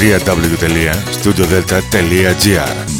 www.studiodelta.gr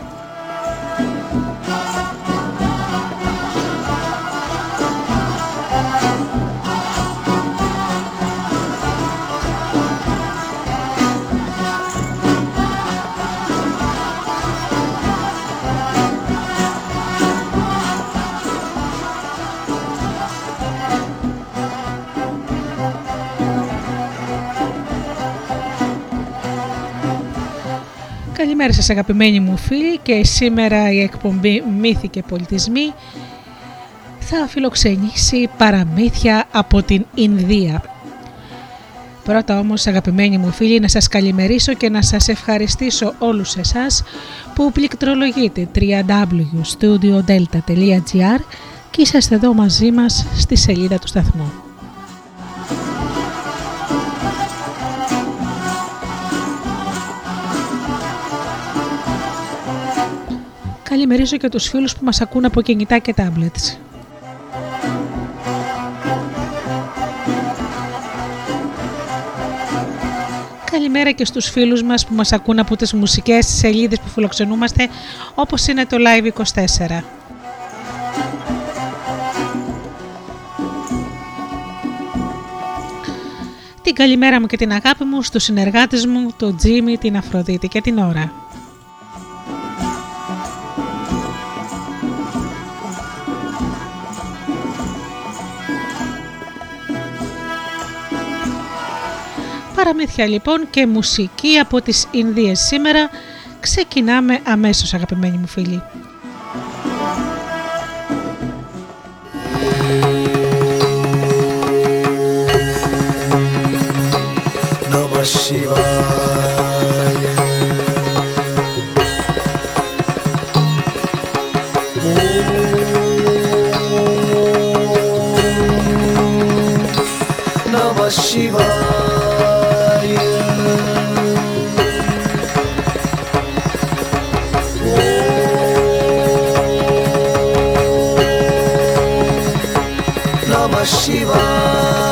Καλημέρα σας αγαπημένοι μου φίλοι και σήμερα η εκπομπή Μύθοι και Πολιτισμοί θα φιλοξενήσει παραμύθια από την Ινδία. Πρώτα όμως αγαπημένοι μου φίλοι να σας καλημερίσω και να σας ευχαριστήσω όλους εσάς που πληκτρολογείτε www.studiodelta.gr και είσαστε εδώ μαζί μας στη σελίδα του σταθμού. Καλημερίζω και τους φίλους που μας ακούν από κινητά και tablets. Καλημέρα και στους φίλους μας που μας ακούν από τις μουσικές σελίδες που φιλοξενούμαστε όπως είναι το Live24. Την καλημέρα μου και την αγάπη μου στους συνεργάτες μου, τον Τζίμι, την Αφροδίτη και την Ωρα. Παραμύθια λοιπόν και μουσική από τις Ινδίες σήμερα. Ξεκινάμε αμέσως αγαπημένοι μου φίλοι. Tari Shiva.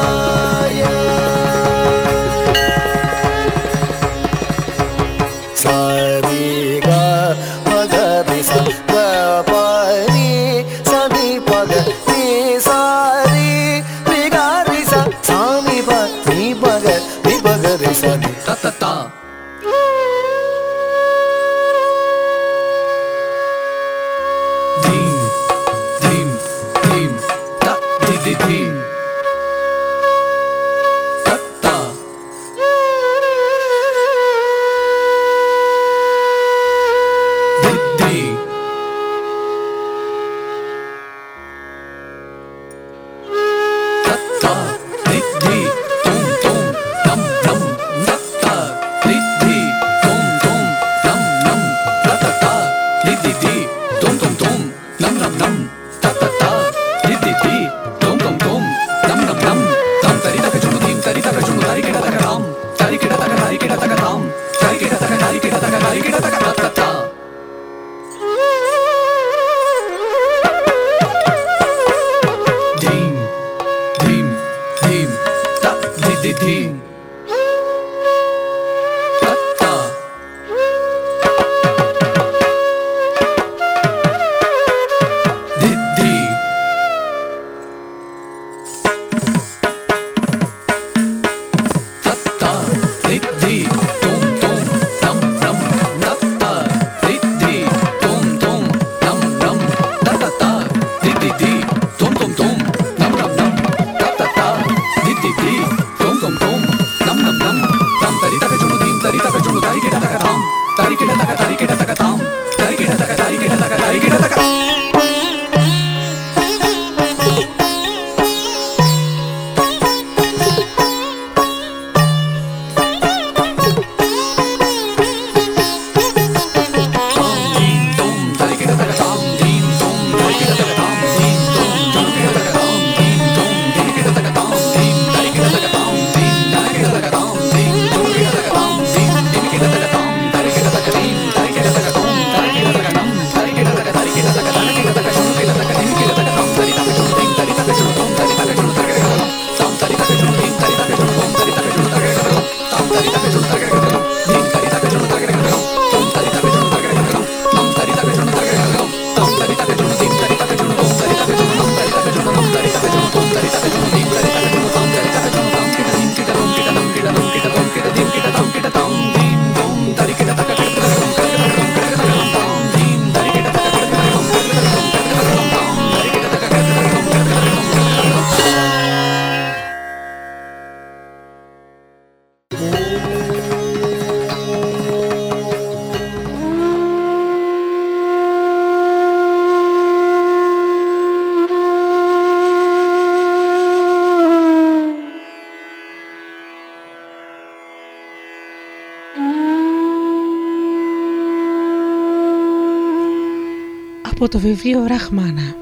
Το βιβλίο Ραχμάνα.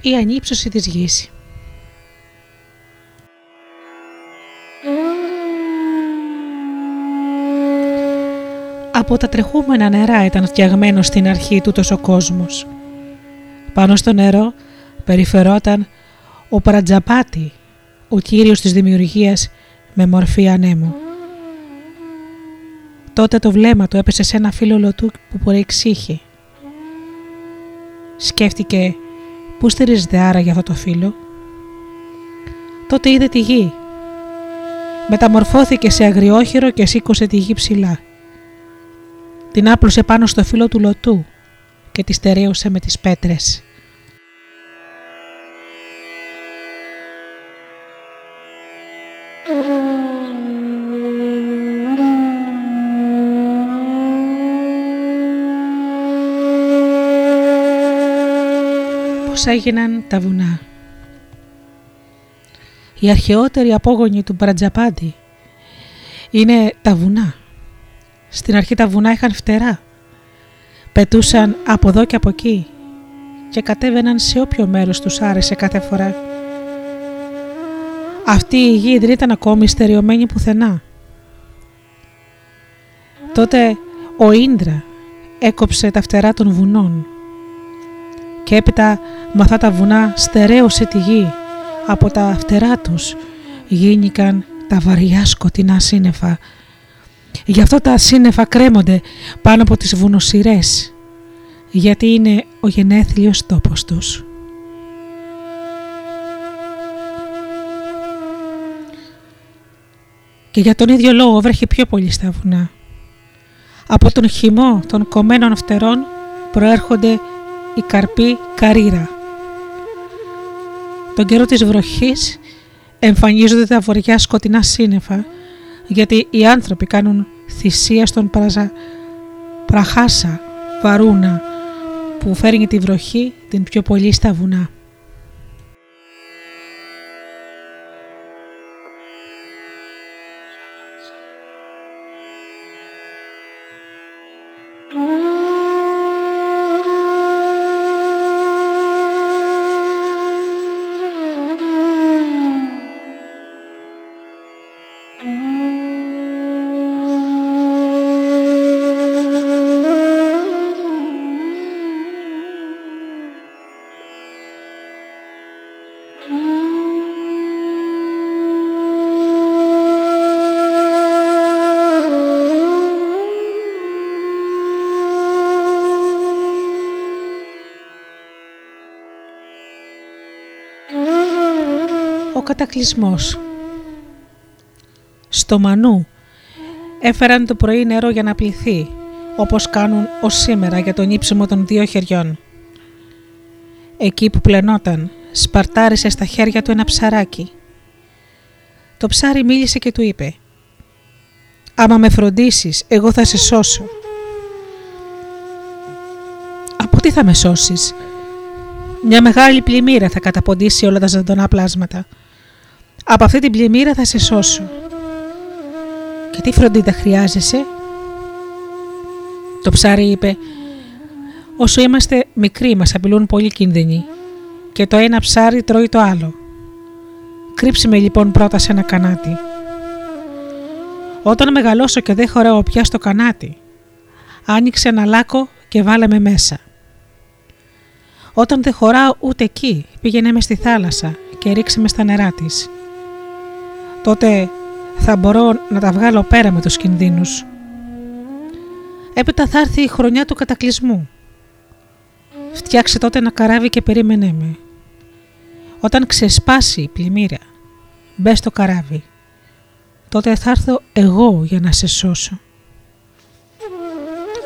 Η ανύψωση της γης Από τα τρεχούμενα νερά ήταν φτιαγμένο στην αρχή του ο κόσμος. Πάνω στο νερό περιφερόταν ο Πρατζαπάτη, ο κύριος της δημιουργίας με μορφή ανέμου. Τότε το βλέμμα του έπεσε σε ένα φίλο του που μπορεί ξύχει. Σκέφτηκε πού στηρίζεται άρα για αυτό το φίλο; Τότε είδε τη γη. Μεταμορφώθηκε σε αγριόχειρο και σήκωσε τη γη ψηλά. Την άπλωσε πάνω στο φύλλο του λωτού και τη στερέωσε με τις πέτρες. Πώς έγιναν τα βουνά. Η αρχαιότερη απόγονη του Μπρατζαπάντη είναι τα βουνά. Στην αρχή τα βουνά είχαν φτερά. Πετούσαν από εδώ και από εκεί και κατέβαιναν σε όποιο μέρος τους άρεσε κάθε φορά. Αυτή η γη δεν ήταν ακόμη στερεωμένη πουθενά. Τότε ο Ίντρα έκοψε τα φτερά των βουνών και έπειτα με αυτά τα βουνά στερέωσε τη γη. Από τα φτερά τους γίνηκαν τα βαριά σκοτεινά σύννεφα. Γι' αυτό τα σύννεφα κρέμονται πάνω από τις βουνοσυρές, γιατί είναι ο γενέθλιος τόπος τους. Και για τον ίδιο λόγο βρέχει πιο πολύ στα βουνά. Από τον χυμό των κομμένων φτερών προέρχονται η καρπή καρύρα. Τον καιρό της βροχής εμφανίζονται τα βορειά σκοτεινά σύννεφα γιατί οι άνθρωποι κάνουν θυσία στον πραζα... πραχάσα βαρούνα που φέρνει τη βροχή την πιο πολύ στα βουνά. Κατακλυσμός. Στο Μανού έφεραν το πρωί νερό για να πληθεί, όπως κάνουν ως σήμερα για τον ύψιμο των δύο χεριών. Εκεί που πλενόταν, σπαρτάρισε στα χέρια του ένα ψαράκι. Το ψάρι μίλησε και του είπε «Άμα με φροντίσεις, εγώ θα σε σώσω». «Από τι θα με σώσεις» Μια μεγάλη πλημμύρα θα καταποντήσει όλα τα ζωντανά πλάσματα. Από αυτή την πλημμύρα θα σε σώσω. Και τι φροντίδα χρειάζεσαι; Το ψάρι είπε «Όσο είμαστε μικροί μας απειλούν πολύ κίνδυνοι και το ένα ψάρι τρώει το άλλο. Κρύψε με λοιπόν πρώτα σε ένα κανάτι. Όταν μεγαλώσω και δεν χωράω πια στο κανάτι, άνοιξε ένα λάκκο και βάλε με μέσα. Όταν δεν χωράω ούτε εκεί, πήγαινε με στη θάλασσα και ρίξε με στα νερά της τότε θα μπορώ να τα βγάλω πέρα με τους κινδύνους. Έπειτα θα έρθει η χρονιά του κατακλυσμού. Φτιάξε τότε ένα καράβι και περίμενέ με. Όταν ξεσπάσει η πλημμύρα, μπες στο καράβι. Τότε θα έρθω εγώ για να σε σώσω.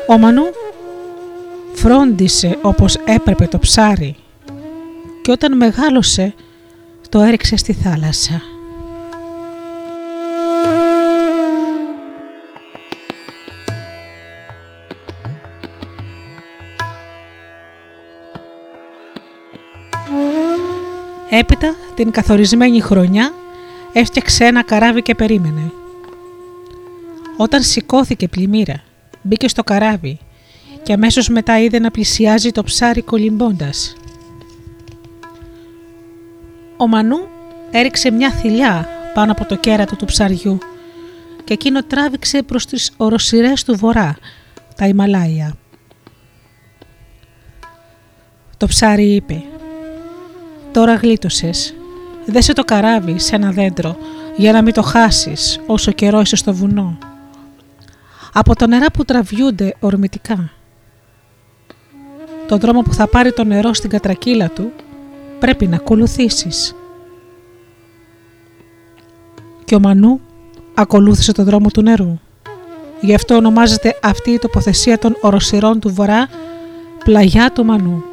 Ο Μανού φρόντισε όπως έπρεπε το ψάρι και όταν μεγάλωσε το έριξε στη θάλασσα. Έπειτα την καθορισμένη χρονιά έφτιαξε ένα καράβι και περίμενε. Όταν σηκώθηκε πλημμύρα, μπήκε στο καράβι και αμέσως μετά είδε να πλησιάζει το ψάρι κολυμπώντας. Ο Μανού έριξε μια θηλιά πάνω από το κέρατο του ψαριού και εκείνο τράβηξε προς τις οροσυρές του βορρά, τα Ιμαλάια. Το ψάρι είπε Τώρα γλίτωσες. Δέσε το καράβι σε ένα δέντρο για να μην το χάσεις όσο καιρό είσαι στο βουνό. Από τα νερά που τραβιούνται ορμητικά. Το δρόμο που θα πάρει το νερό στην κατρακύλα του πρέπει να ακολουθήσεις. Και ο Μανού ακολούθησε το δρόμο του νερού. Γι' αυτό ονομάζεται αυτή η τοποθεσία των οροσυρών του βορρά πλαγιά του Μανού.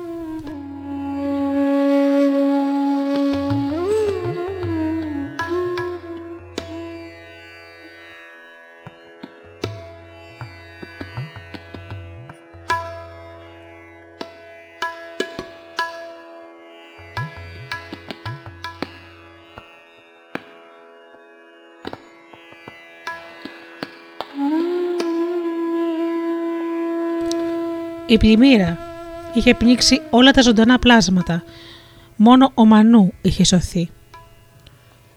Η πλημμύρα είχε πνίξει όλα τα ζωντανά πλάσματα. Μόνο ο Μανού είχε σωθεί.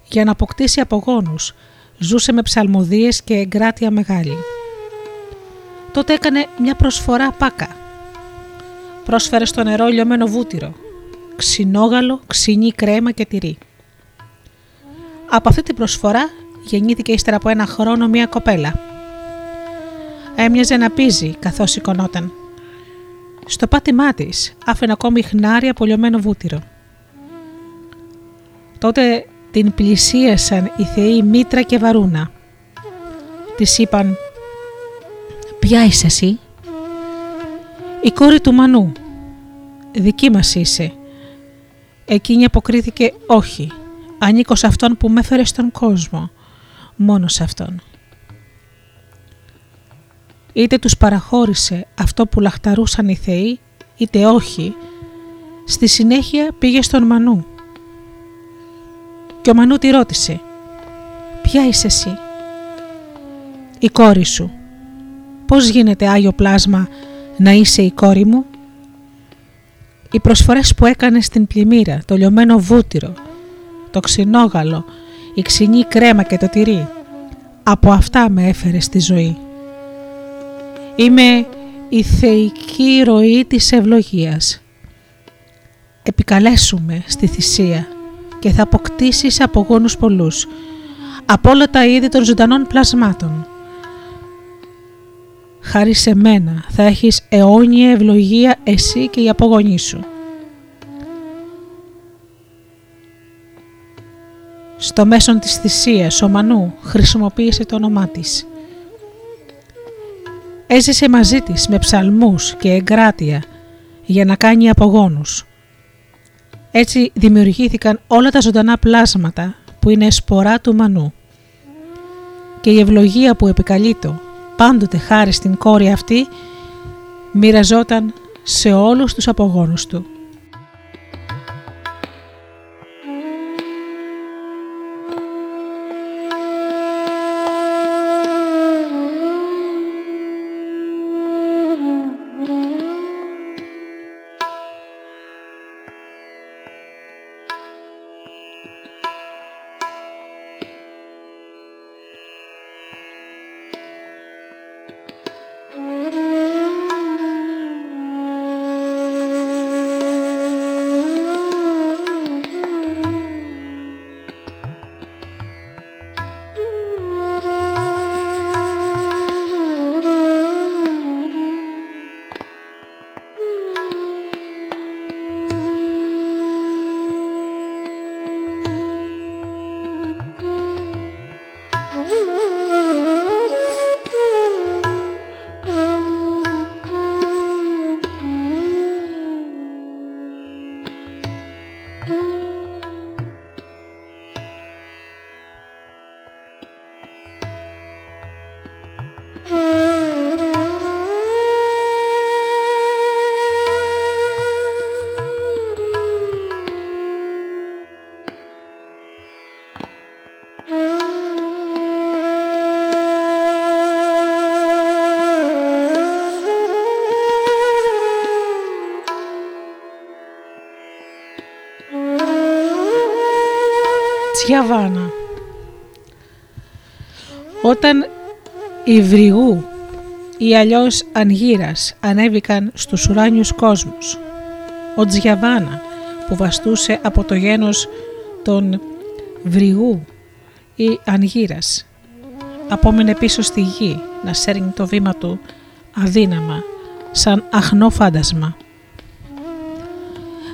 Για να αποκτήσει απογόνους, ζούσε με ψαλμοδίες και εγκράτεια μεγάλη. Τότε έκανε μια προσφορά πάκα. Πρόσφερε στο νερό λιωμένο βούτυρο, ξινόγαλο, ξινή κρέμα και τυρί. Από αυτή την προσφορά γεννήθηκε ύστερα από ένα χρόνο μια κοπέλα. Έμοιαζε να πίζει καθώς σηκωνόταν. Στο πάτημά της άφηνε ακόμη χνάρι από λιωμένο βούτυρο. Τότε την πλησίασαν οι θεοί Μήτρα και Βαρούνα. Της είπαν «Ποια είσαι εσύ» «Η κόρη του Μανού, δική μας είσαι». Εκείνη αποκρίθηκε «Όχι, ανήκω σε αυτόν που με έφερε στον κόσμο, μόνος σε αυτόν» είτε τους παραχώρησε αυτό που λαχταρούσαν οι θεοί, είτε όχι, στη συνέχεια πήγε στον Μανού. Και ο Μανού τη ρώτησε «Ποια είσαι εσύ» «Η κόρη σου». «Πώς γίνεται Άγιο Πλάσμα να είσαι η κόρη μου» Οι προσφορές που έκανε στην πλημμύρα, το λιωμένο βούτυρο, το ξινόγαλο, η ξινή κρέμα και το τυρί, από αυτά με έφερε στη ζωή. Είμαι η θεϊκή ροή της ευλογίας. Επικαλέσουμε στη θυσία και θα αποκτήσεις απογόνους πολλούς από όλα τα είδη των ζωντανών πλασμάτων. Χάρη σε μένα θα έχεις αιώνια ευλογία εσύ και οι απογονείς σου. Στο μέσον της θυσίας ο Μανού χρησιμοποίησε το όνομά της. Έζησε μαζί της με ψαλμούς και εγκράτεια για να κάνει απογόνους. Έτσι δημιουργήθηκαν όλα τα ζωντανά πλάσματα που είναι σπορά του Μανού. Και η ευλογία που επικαλείτο πάντοτε χάρη στην κόρη αυτή μοιραζόταν σε όλους τους απογόνους του. Τσιαβάνα Όταν οι βρυγού ή αλλιώς Ανγύρας ανέβηκαν στους ουράνιους κόσμους, ο Τζιαβάνα που βαστούσε από το γένος των βρυγού ή Ανγύρας απόμεινε πίσω στη γη να σέρνει το βήμα του αδύναμα σαν αχνό φάντασμα.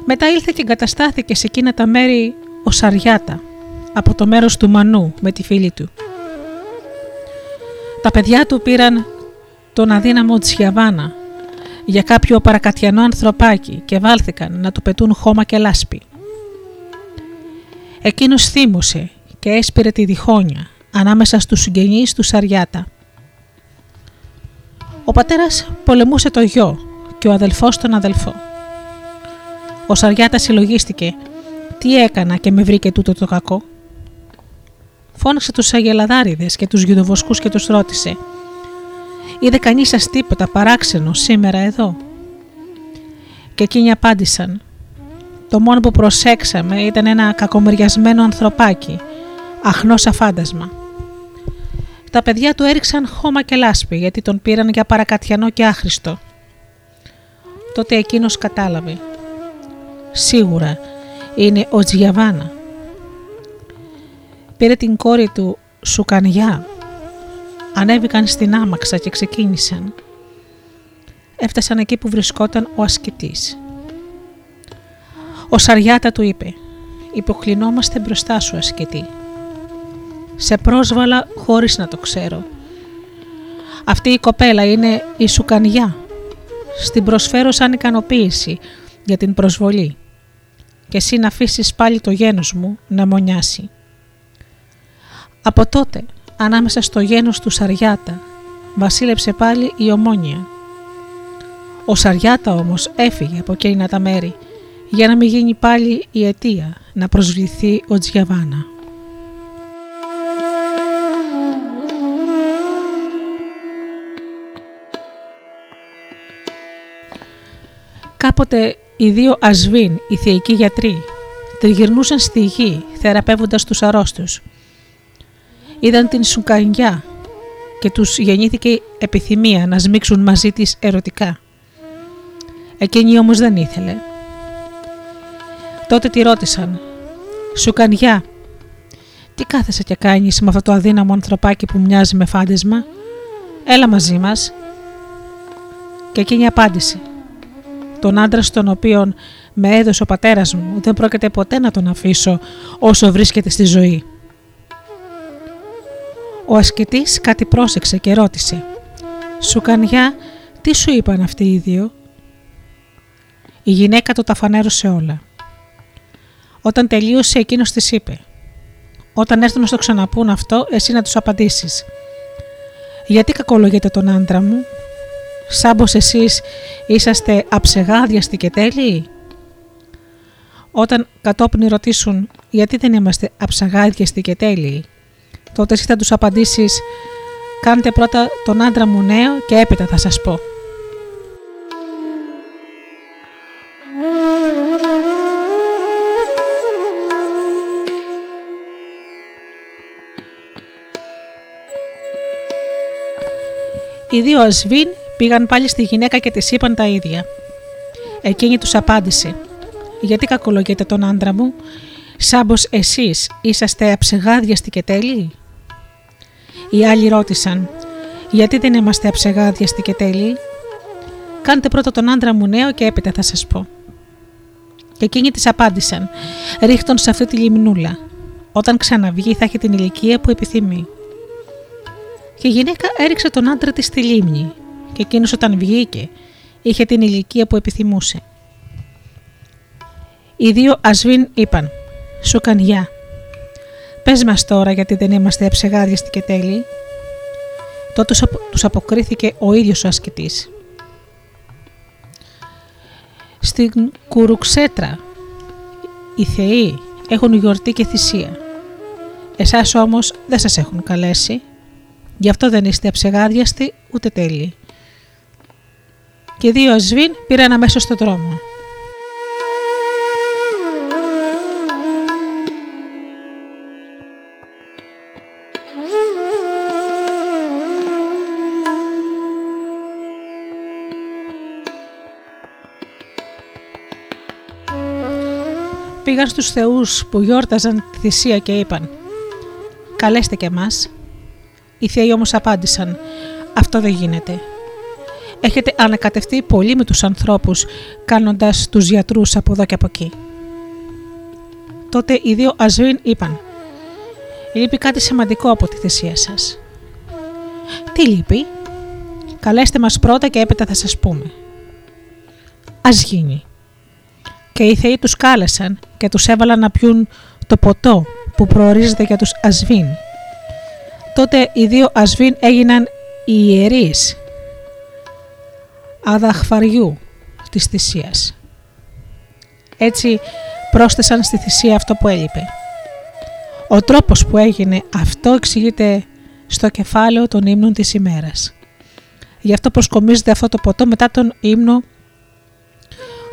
Μετά ήλθε και εγκαταστάθηκε σε εκείνα τα μέρη ο Σαριάτα από το μέρος του Μανού με τη φίλη του. Τα παιδιά του πήραν τον αδύναμο Τσιαβάνα για κάποιο παρακατιανό ανθρωπάκι και βάλθηκαν να του πετούν χώμα και λάσπη. Εκείνος θύμωσε και έσπηρε τη διχόνια ανάμεσα στους συγγενείς του Σαριάτα. Ο πατέρας πολεμούσε το γιο και ο αδελφός τον αδελφό. Ο Σαριάτα συλλογίστηκε «Τι έκανα και με βρήκε τούτο το κακό» φώναξε τους αγελαδάριδες και τους γιουδοβοσκούς και τους ρώτησε «Είδε κανείς σας τίποτα παράξενο σήμερα εδώ» και εκείνοι απάντησαν «Το μόνο που προσέξαμε ήταν ένα κακομεριασμένο ανθρωπάκι, αχνός σαν φάντασμα». Τα παιδιά του έριξαν χώμα και λάσπη γιατί τον πήραν για παρακατιανό και άχρηστο. Τότε εκείνος κατάλαβε. Σίγουρα είναι ο Τζιαβάνα πήρε την κόρη του Σουκανιά. Ανέβηκαν στην άμαξα και ξεκίνησαν. Έφτασαν εκεί που βρισκόταν ο ασκητής. Ο Σαριάτα του είπε «Υποκλεινόμαστε μπροστά σου ασκητή. Σε πρόσβαλα χωρίς να το ξέρω. Αυτή η κοπέλα είναι η Σουκανιά. Στην προσφέρω σαν ικανοποίηση για την προσβολή και εσύ να αφήσεις πάλι το γένος μου να μονιάσει. Από τότε, ανάμεσα στο γένος του Σαριάτα, βασίλεψε πάλι η Ομόνια. Ο Σαριάτα όμως έφυγε από εκείνα τα μέρη για να μην γίνει πάλι η αιτία να προσβληθεί ο Τζιαβάνα. Κάποτε οι δύο Ασβίν, οι θεϊκοί γιατροί, τριγυρνούσαν στη γη θεραπεύοντας τους αρρώστους είδαν την σουκανιά και τους γεννήθηκε επιθυμία να σμίξουν μαζί της ερωτικά. Εκείνη όμως δεν ήθελε. Τότε τη ρώτησαν Σουκανιά, τι κάθεσαι και κάνεις με αυτό το αδύναμο ανθρωπάκι που μοιάζει με φάντισμα; Έλα μαζί μας. Και εκείνη απάντησε. Τον άντρα στον οποίον με έδωσε ο πατέρας μου δεν πρόκειται ποτέ να τον αφήσω όσο βρίσκεται στη ζωή. Ο ασκητής κάτι πρόσεξε και ρώτησε «Σουκανιά, τι σου είπαν αυτοί οι δύο» Η γυναίκα το τα φανέρωσε όλα. Όταν τελείωσε εκείνος της είπε «Όταν έρθουν να στο ξαναπούν αυτό, εσύ να τους απαντήσεις. Γιατί κακολογείτε τον άντρα μου, σαν πως εσείς είσαστε αψεγάδιαστοι και τέλειοι» Όταν κατόπιν ρωτήσουν γιατί δεν είμαστε αψαγάδιαστοι και τέλειοι, τότε εσύ θα τους απαντήσεις «Κάντε πρώτα τον άντρα μου νέο και έπειτα θα σας πω». Οι δύο ασβήν πήγαν πάλι στη γυναίκα και της είπαν τα ίδια. Εκείνη τους απάντησε «Γιατί κακολογείτε τον άντρα μου, σαν πως εσείς είσαστε αψεγάδιαστοι και τέλειοι» Οι άλλοι ρώτησαν «Γιατί δεν είμαστε αψεγάδιαστοι και τέλειοι» «Κάντε πρώτα τον άντρα μου νέο και έπειτα θα σας πω». Και εκείνοι της απάντησαν «Ρίχτον σε αυτή τη λιμνούλα. Όταν ξαναβγεί θα έχει την ηλικία που επιθυμεί». Και η γυναίκα έριξε τον άντρα της στη λίμνη και εκείνος όταν βγήκε είχε την ηλικία που επιθυμούσε. Οι δύο ασβήν είπαν «Σοκανιά, πες μας τώρα γιατί δεν είμαστε εψεγάδιαστοι και τέλειοι». Τότε τους αποκρίθηκε ο ίδιος ο ασκητής. Στην Κουρουξέτρα οι θεοί έχουν γιορτή και θυσία. Εσάς όμως δεν σας έχουν καλέσει, γι' αυτό δεν είστε αψεγάδιαστοι ούτε τέλειοι. Και δύο ασβήν πήραν αμέσως στον δρόμο. Πήγαν στους θεούς που γιόρταζαν τη θυσία και είπαν «Καλέστε και εμάς». Οι θεοί όμως απάντησαν «Αυτό δεν γίνεται». Έχετε ανακατευτεί πολύ με τους ανθρώπους κάνοντας τους γιατρούς από εδώ και από εκεί. Τότε οι δύο Αζουίν είπαν «Λείπει κάτι σημαντικό από τη θυσία σας». «Τι λείπει» «Καλέστε μας πρώτα και έπειτα θα σας πούμε». «Ας γίνει» και οι θεοί τους κάλεσαν και τους έβαλαν να πιούν το ποτό που προορίζεται για τους ασβήν. Τότε οι δύο ασβήν έγιναν οι ιερείς αδαχφαριού της θυσίας. Έτσι πρόσθεσαν στη θυσία αυτό που έλειπε. Ο τρόπος που έγινε αυτό εξηγείται στο κεφάλαιο των ύμνων της ημέρας. Γι' αυτό προσκομίζεται αυτό το ποτό μετά τον ύμνο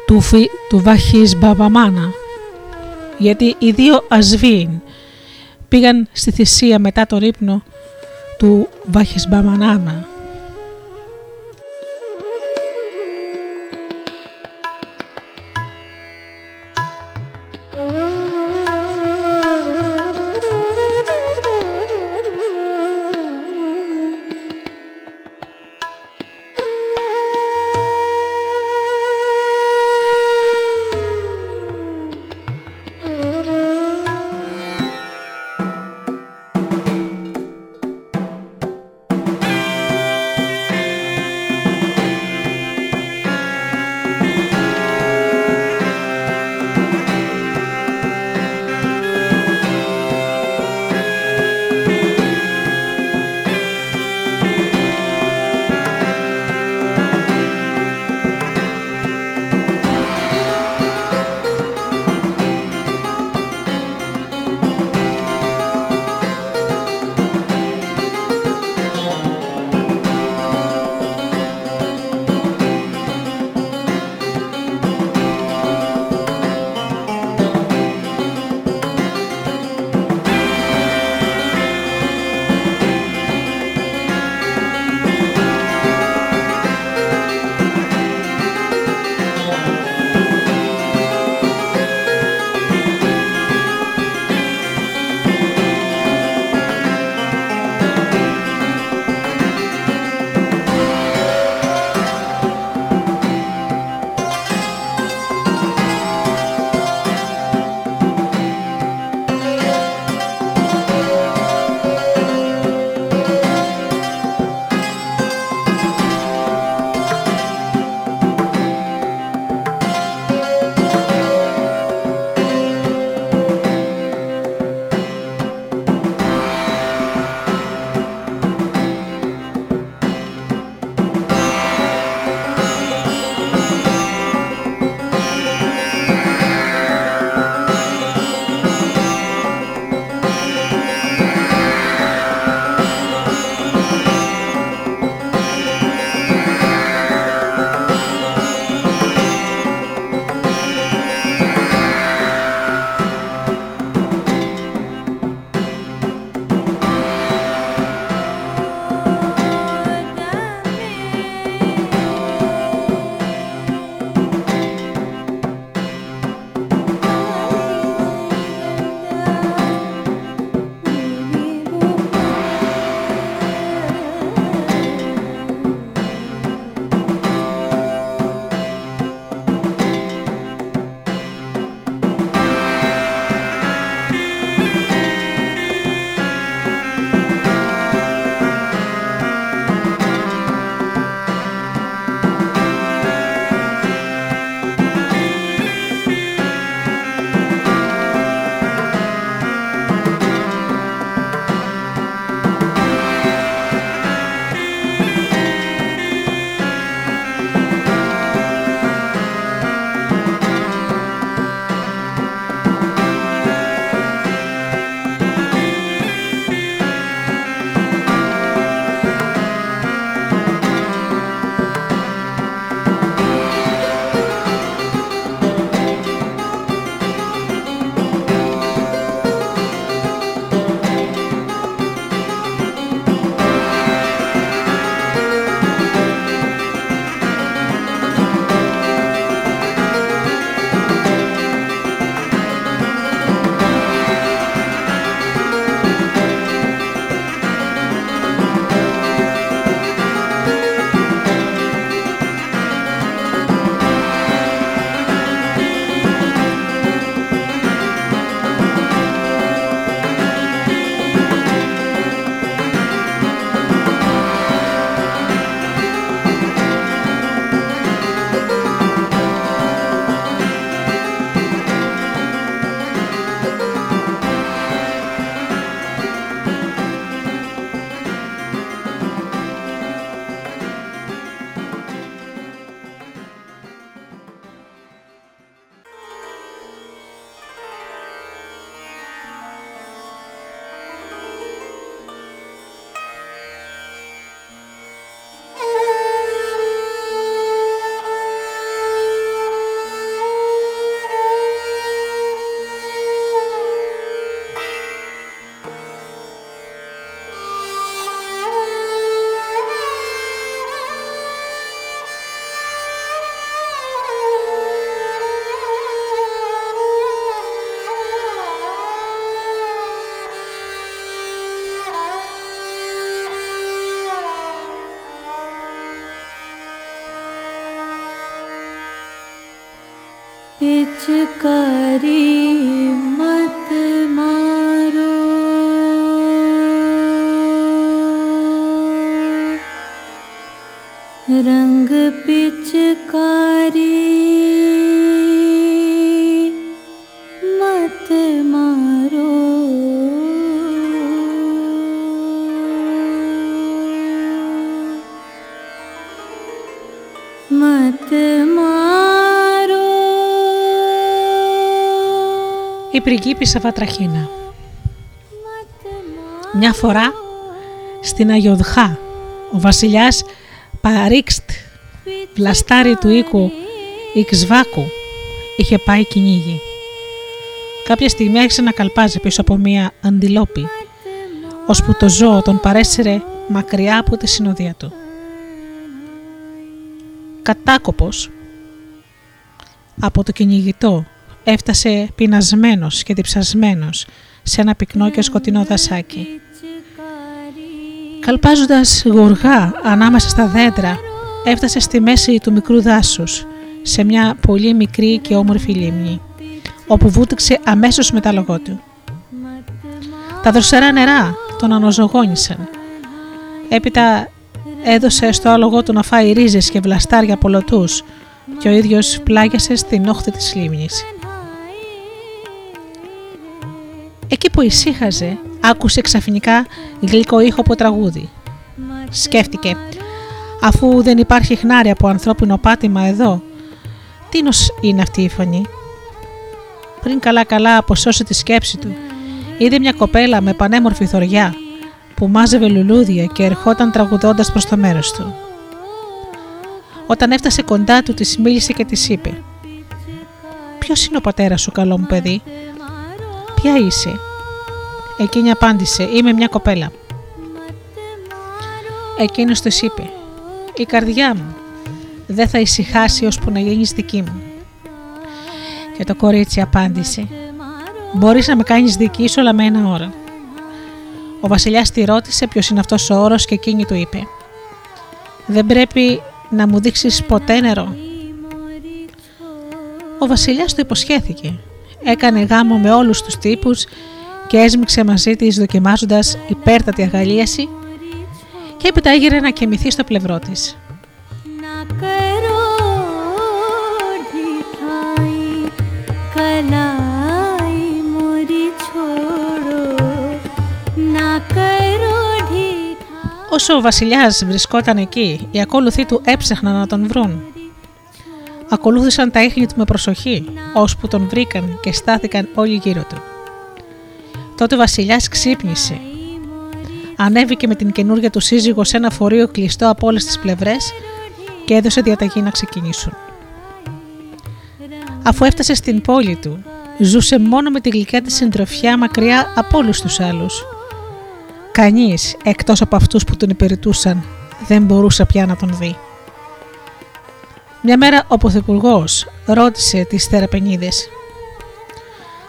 του, φι, του Βαχής Μπαβαμάνα γιατί οι δύο ασβήν πήγαν στη θυσία μετά τον ύπνο του Βαχής Hari Η πριγκίπισσα Βατραχίνα मत Μια φορά στην Αγιοδχά ο βασιλιάς Παρίξτ βλαστάρι του οίκου Ιξβάκου είχε πάει κυνήγι. Κάποια στιγμή άρχισε να καλπάζει πίσω από μία αντιλόπη, ώσπου το ζώο τον παρέσυρε μακριά από τη συνοδεία του. Κατάκοπος από το κυνηγητό έφτασε πεινασμένος και διψασμένος σε ένα πυκνό και σκοτεινό δασάκι. Καλπάζοντας γοργά ανάμεσα στα δέντρα, έφτασε στη μέση του μικρού δάσους, σε μια πολύ μικρή και όμορφη λίμνη, όπου βούτυξε αμέσως με τα λογό του. Τα δροσερά νερά τον αναζωγόνησαν. Έπειτα έδωσε στο άλογο του να φάει ρίζες και βλαστάρια πολλωτούς και ο ίδιος πλάγιασε στην όχθη της λίμνης. Εκεί που ησύχαζε, άκουσε ξαφνικά γλυκό ήχο από τραγούδι. Σκέφτηκε, αφού δεν υπάρχει χνάρι από ανθρώπινο πάτημα εδώ, τίνος είναι αυτή η φωνή. Πριν καλά καλά αποσώσει τη σκέψη του, είδε μια κοπέλα με πανέμορφη θωριά που μάζευε λουλούδια και ερχόταν τραγουδώντας προς το μέρος του. Όταν έφτασε κοντά του, της μίλησε και της είπε «Ποιος είναι ο πατέρας σου, καλό μου παιδί» Ποια είσαι; Εκείνη απάντησε είμαι μια κοπέλα. Εκείνος της είπε η καρδιά μου δεν θα ησυχάσει ώσπου να γίνεις δική μου. Και το κορίτσι απάντησε μπορείς να με κάνεις δική σου αλλά με ένα όρο. Ο βασιλιάς τη ρώτησε ποιος είναι αυτός ο όρος και εκείνη του είπε δεν πρέπει να μου δείξεις ποτέ νερό. Ο βασιλιάς του υποσχέθηκε έκανε γάμο με όλους τους τύπους και έσμιξε μαζί της δοκιμάζοντας υπέρτατη αγαλίαση και έπειτα έγειρε να κοιμηθεί στο πλευρό της. Όσο ο βασιλιάς βρισκόταν εκεί, οι ακόλουθοί του έψαχναν να τον βρουν Ακολούθησαν τα ίχνη του με προσοχή, ώσπου τον βρήκαν και στάθηκαν όλοι γύρω του. Τότε ο βασιλιάς ξύπνησε. Ανέβηκε με την καινούργια του σύζυγο σε ένα φορείο κλειστό από όλες τις πλευρές και έδωσε διαταγή να ξεκινήσουν. Αφού έφτασε στην πόλη του, ζούσε μόνο με τη γλυκιά της συντροφιά μακριά από όλους τους άλλους. Κανείς, εκτός από αυτούς που τον υπηρετούσαν, δεν μπορούσε πια να τον δει. Μια μέρα ο Πρωθυπουργός ρώτησε τις θεραπενίδες.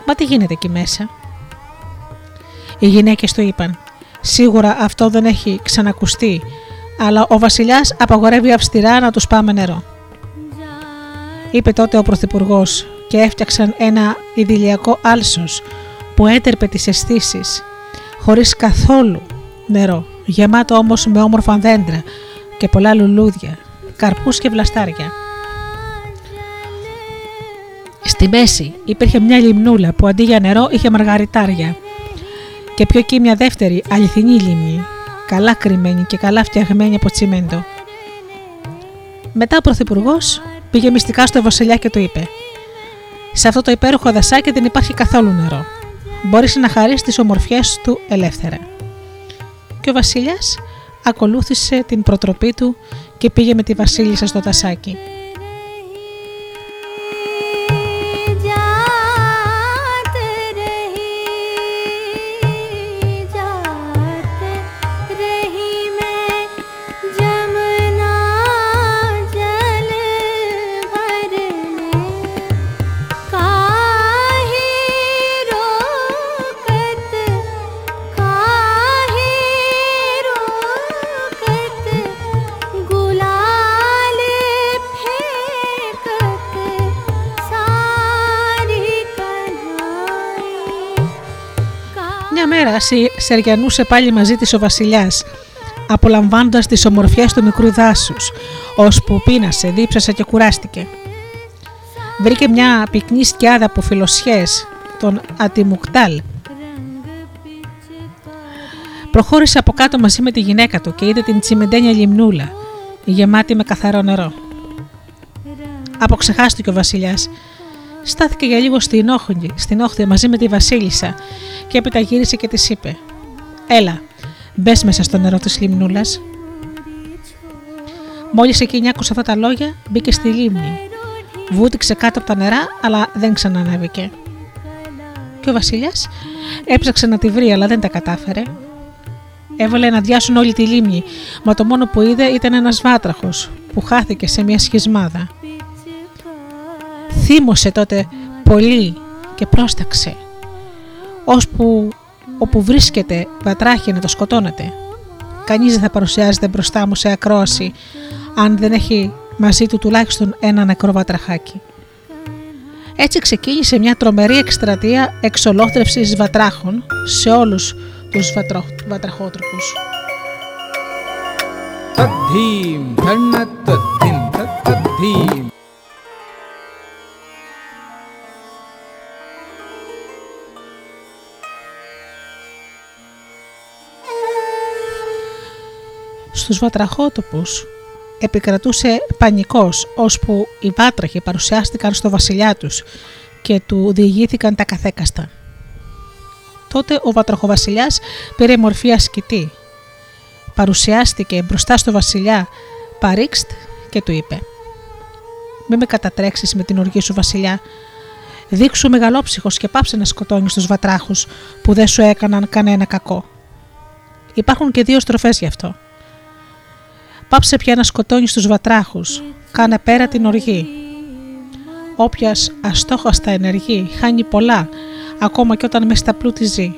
«Μα τι γίνεται εκεί μέσα» Οι γυναίκες του είπαν. «Σίγουρα αυτό δεν έχει ξανακουστεί, αλλά ο βασιλιάς απαγορεύει αυστηρά να τους πάμε νερό». Είπε τότε ο Πρωθυπουργός και έφτιαξαν ένα ιδηλιακό άλσος που έτερπε τις αισθήσεις, χωρίς καθόλου νερό, γεμάτο όμως με όμορφα δέντρα και πολλά λουλούδια, καρπούς και βλαστάρια. Στη μέση υπήρχε μια λιμνούλα που αντί για νερό είχε μαργαριτάρια και πιο εκεί μια δεύτερη αληθινή λίμνη, καλά κρυμμένη και καλά φτιαγμένη από τσιμέντο. Μετά ο Πρωθυπουργός πήγε μυστικά στο βασιλιά και του είπε: Σε αυτό το υπέροχο δασάκι δεν υπάρχει καθόλου νερό. Μπορείς να χαρείς τις ομορφιές του ελεύθερα. Και ο βασιλιάς ακολούθησε την προτροπή του και πήγε με τη βασίλισσα στο δασάκι. Σεριανούσε πάλι μαζί της ο βασιλιάς, απολαμβάνοντας τις ομορφιές του μικρού δάσους, ώσπου πείνασε, δίψασε και κουράστηκε. Βρήκε μια πυκνή σκιάδα από φιλοσιές, τον Ατιμουκτάλ. Προχώρησε από κάτω μαζί με τη γυναίκα του και είδε την τσιμεντένια λιμνούλα, γεμάτη με καθαρό νερό. Αποξεχάστηκε ο βασιλιάς. Στάθηκε για λίγο στην όχθη, στην όχθη μαζί με τη βασίλισσα και έπειτα γύρισε και της είπε «Έλα, μπες μέσα στο νερό της λιμνούλας». Μόλις εκείνη άκουσε αυτά τα λόγια, μπήκε στη λίμνη. Βούτυξε κάτω από τα νερά, αλλά δεν ξανανέβηκε. Και ο βασιλιάς έψαξε να τη βρει, αλλά δεν τα κατάφερε. Έβαλε να διάσουν όλη τη λίμνη, μα το μόνο που είδε ήταν ένας βάτραχος που χάθηκε σε μια σχισμάδα θύμωσε τότε πολύ και πρόσταξε, ώσπου όπου βρίσκεται βατράχει να το σκοτώνετε Κανείς δεν θα παρουσιάζεται μπροστά μου σε ακρόαση, αν δεν έχει μαζί του τουλάχιστον ένα νεκρό βατραχάκι. Έτσι ξεκίνησε μια τρομερή εκστρατεία εξολόθρευσης βατράχων σε όλους τους βατρο... βατραχότροπους. Στους βατραχότοπους επικρατούσε πανικός ώσπου οι βάτραχοι παρουσιάστηκαν στο βασιλιά τους και του διηγήθηκαν τα καθέκαστα. Τότε ο βατραχοβασιλιάς πήρε μορφή ασκητή. Παρουσιάστηκε μπροστά στο βασιλιά Παρίξτ και του είπε «Μη με κατατρέξεις με την οργή σου βασιλιά, δείξου μεγαλόψυχος και πάψε να σκοτώνεις τους βατράχους που δεν σου έκαναν κανένα κακό. Υπάρχουν και δύο στροφές γι' αυτό. Πάψε πια να σκοτώνεις τους βατράχους, κάνε πέρα την οργή. Όποιος αστόχαστα ενεργεί χάνει πολλά, ακόμα και όταν μες στα πλούτη ζει.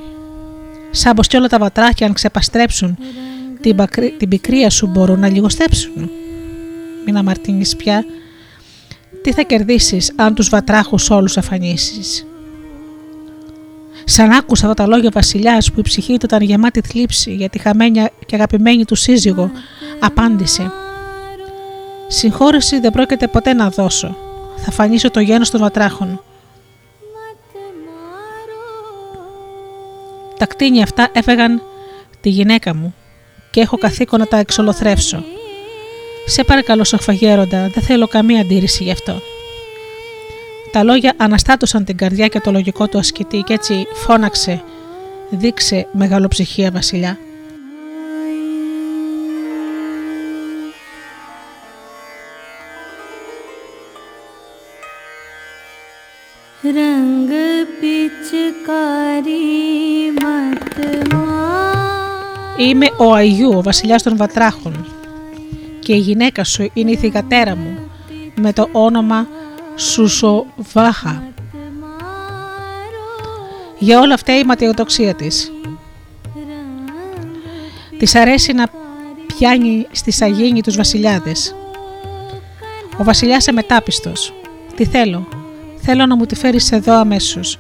Σαν πως κι όλα τα βατράχια αν ξεπαστρέψουν, την, πακρι- την πικρία σου μπορούν να λιγοστέψουν. Μην αμαρτύνεις πια. Τι θα κερδίσεις αν τους βατράχους όλους αφανίσεις; Σαν άκουσα αυτά τα λόγια ο Βασιλιάς που η ψυχή του ήταν γεμάτη θλίψη για τη χαμένη και αγαπημένη του σύζυγο, απάντησε: Συγχώρεση δεν πρόκειται ποτέ να δώσω. Θα φανίσω το γένος των βατράχων. Τα κτίνια αυτά έφεγαν τη γυναίκα μου και έχω καθήκον να τα εξολοθρεύσω. Σε παρακαλώ, Σοφαγέροντα, δεν θέλω καμία αντίρρηση γι' αυτό. Τα λόγια αναστάτωσαν την καρδιά και το λογικό του ασκητή και έτσι φώναξε «Δείξε μεγαλοψυχία βασιλιά». Είμαι ο Αγίου, ο βασιλιάς των βατράχων και η γυναίκα σου είναι η θηγατέρα μου με το όνομα Σουσοβάχα για όλα αυτά η ματιοδοξία της. Της αρέσει να πιάνει στη σαγίνη τους βασιλιάδες. Ο βασιλιάς εμετάπιστος. Τι θέλω, Θέλω να μου τη φέρεις εδώ αμέσως.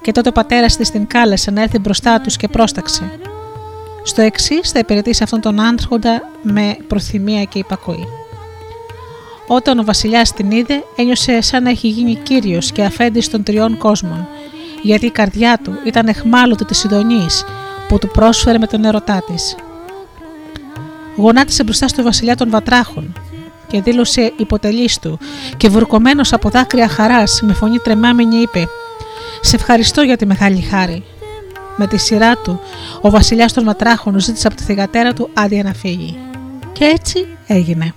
Και τότε ο πατέρας της την κάλεσε να έρθει μπροστά τους και πρόσταξε. Στο εξής θα υπηρετήσει αυτόν τον άρχοντα με προθυμία και υπακοή. Όταν ο βασιλιάς την είδε, ένιωσε σαν να έχει γίνει κύριος και αφέντη των τριών κόσμων, γιατί η καρδιά του ήταν εχμάλωτη της ειδονή που του πρόσφερε με τον ερωτά της. Γονάτισε μπροστά στο βασιλιά των Βατράχων και δήλωσε υποτελή του και βουρκωμένο από δάκρυα χαρά με φωνή τρεμάμενη είπε: Σε ευχαριστώ για τη μεγάλη χάρη. Με τη σειρά του, ο βασιλιάς των Ματράχων ζήτησε από τη θυγατέρα του άδεια να φύγει. Και έτσι έγινε.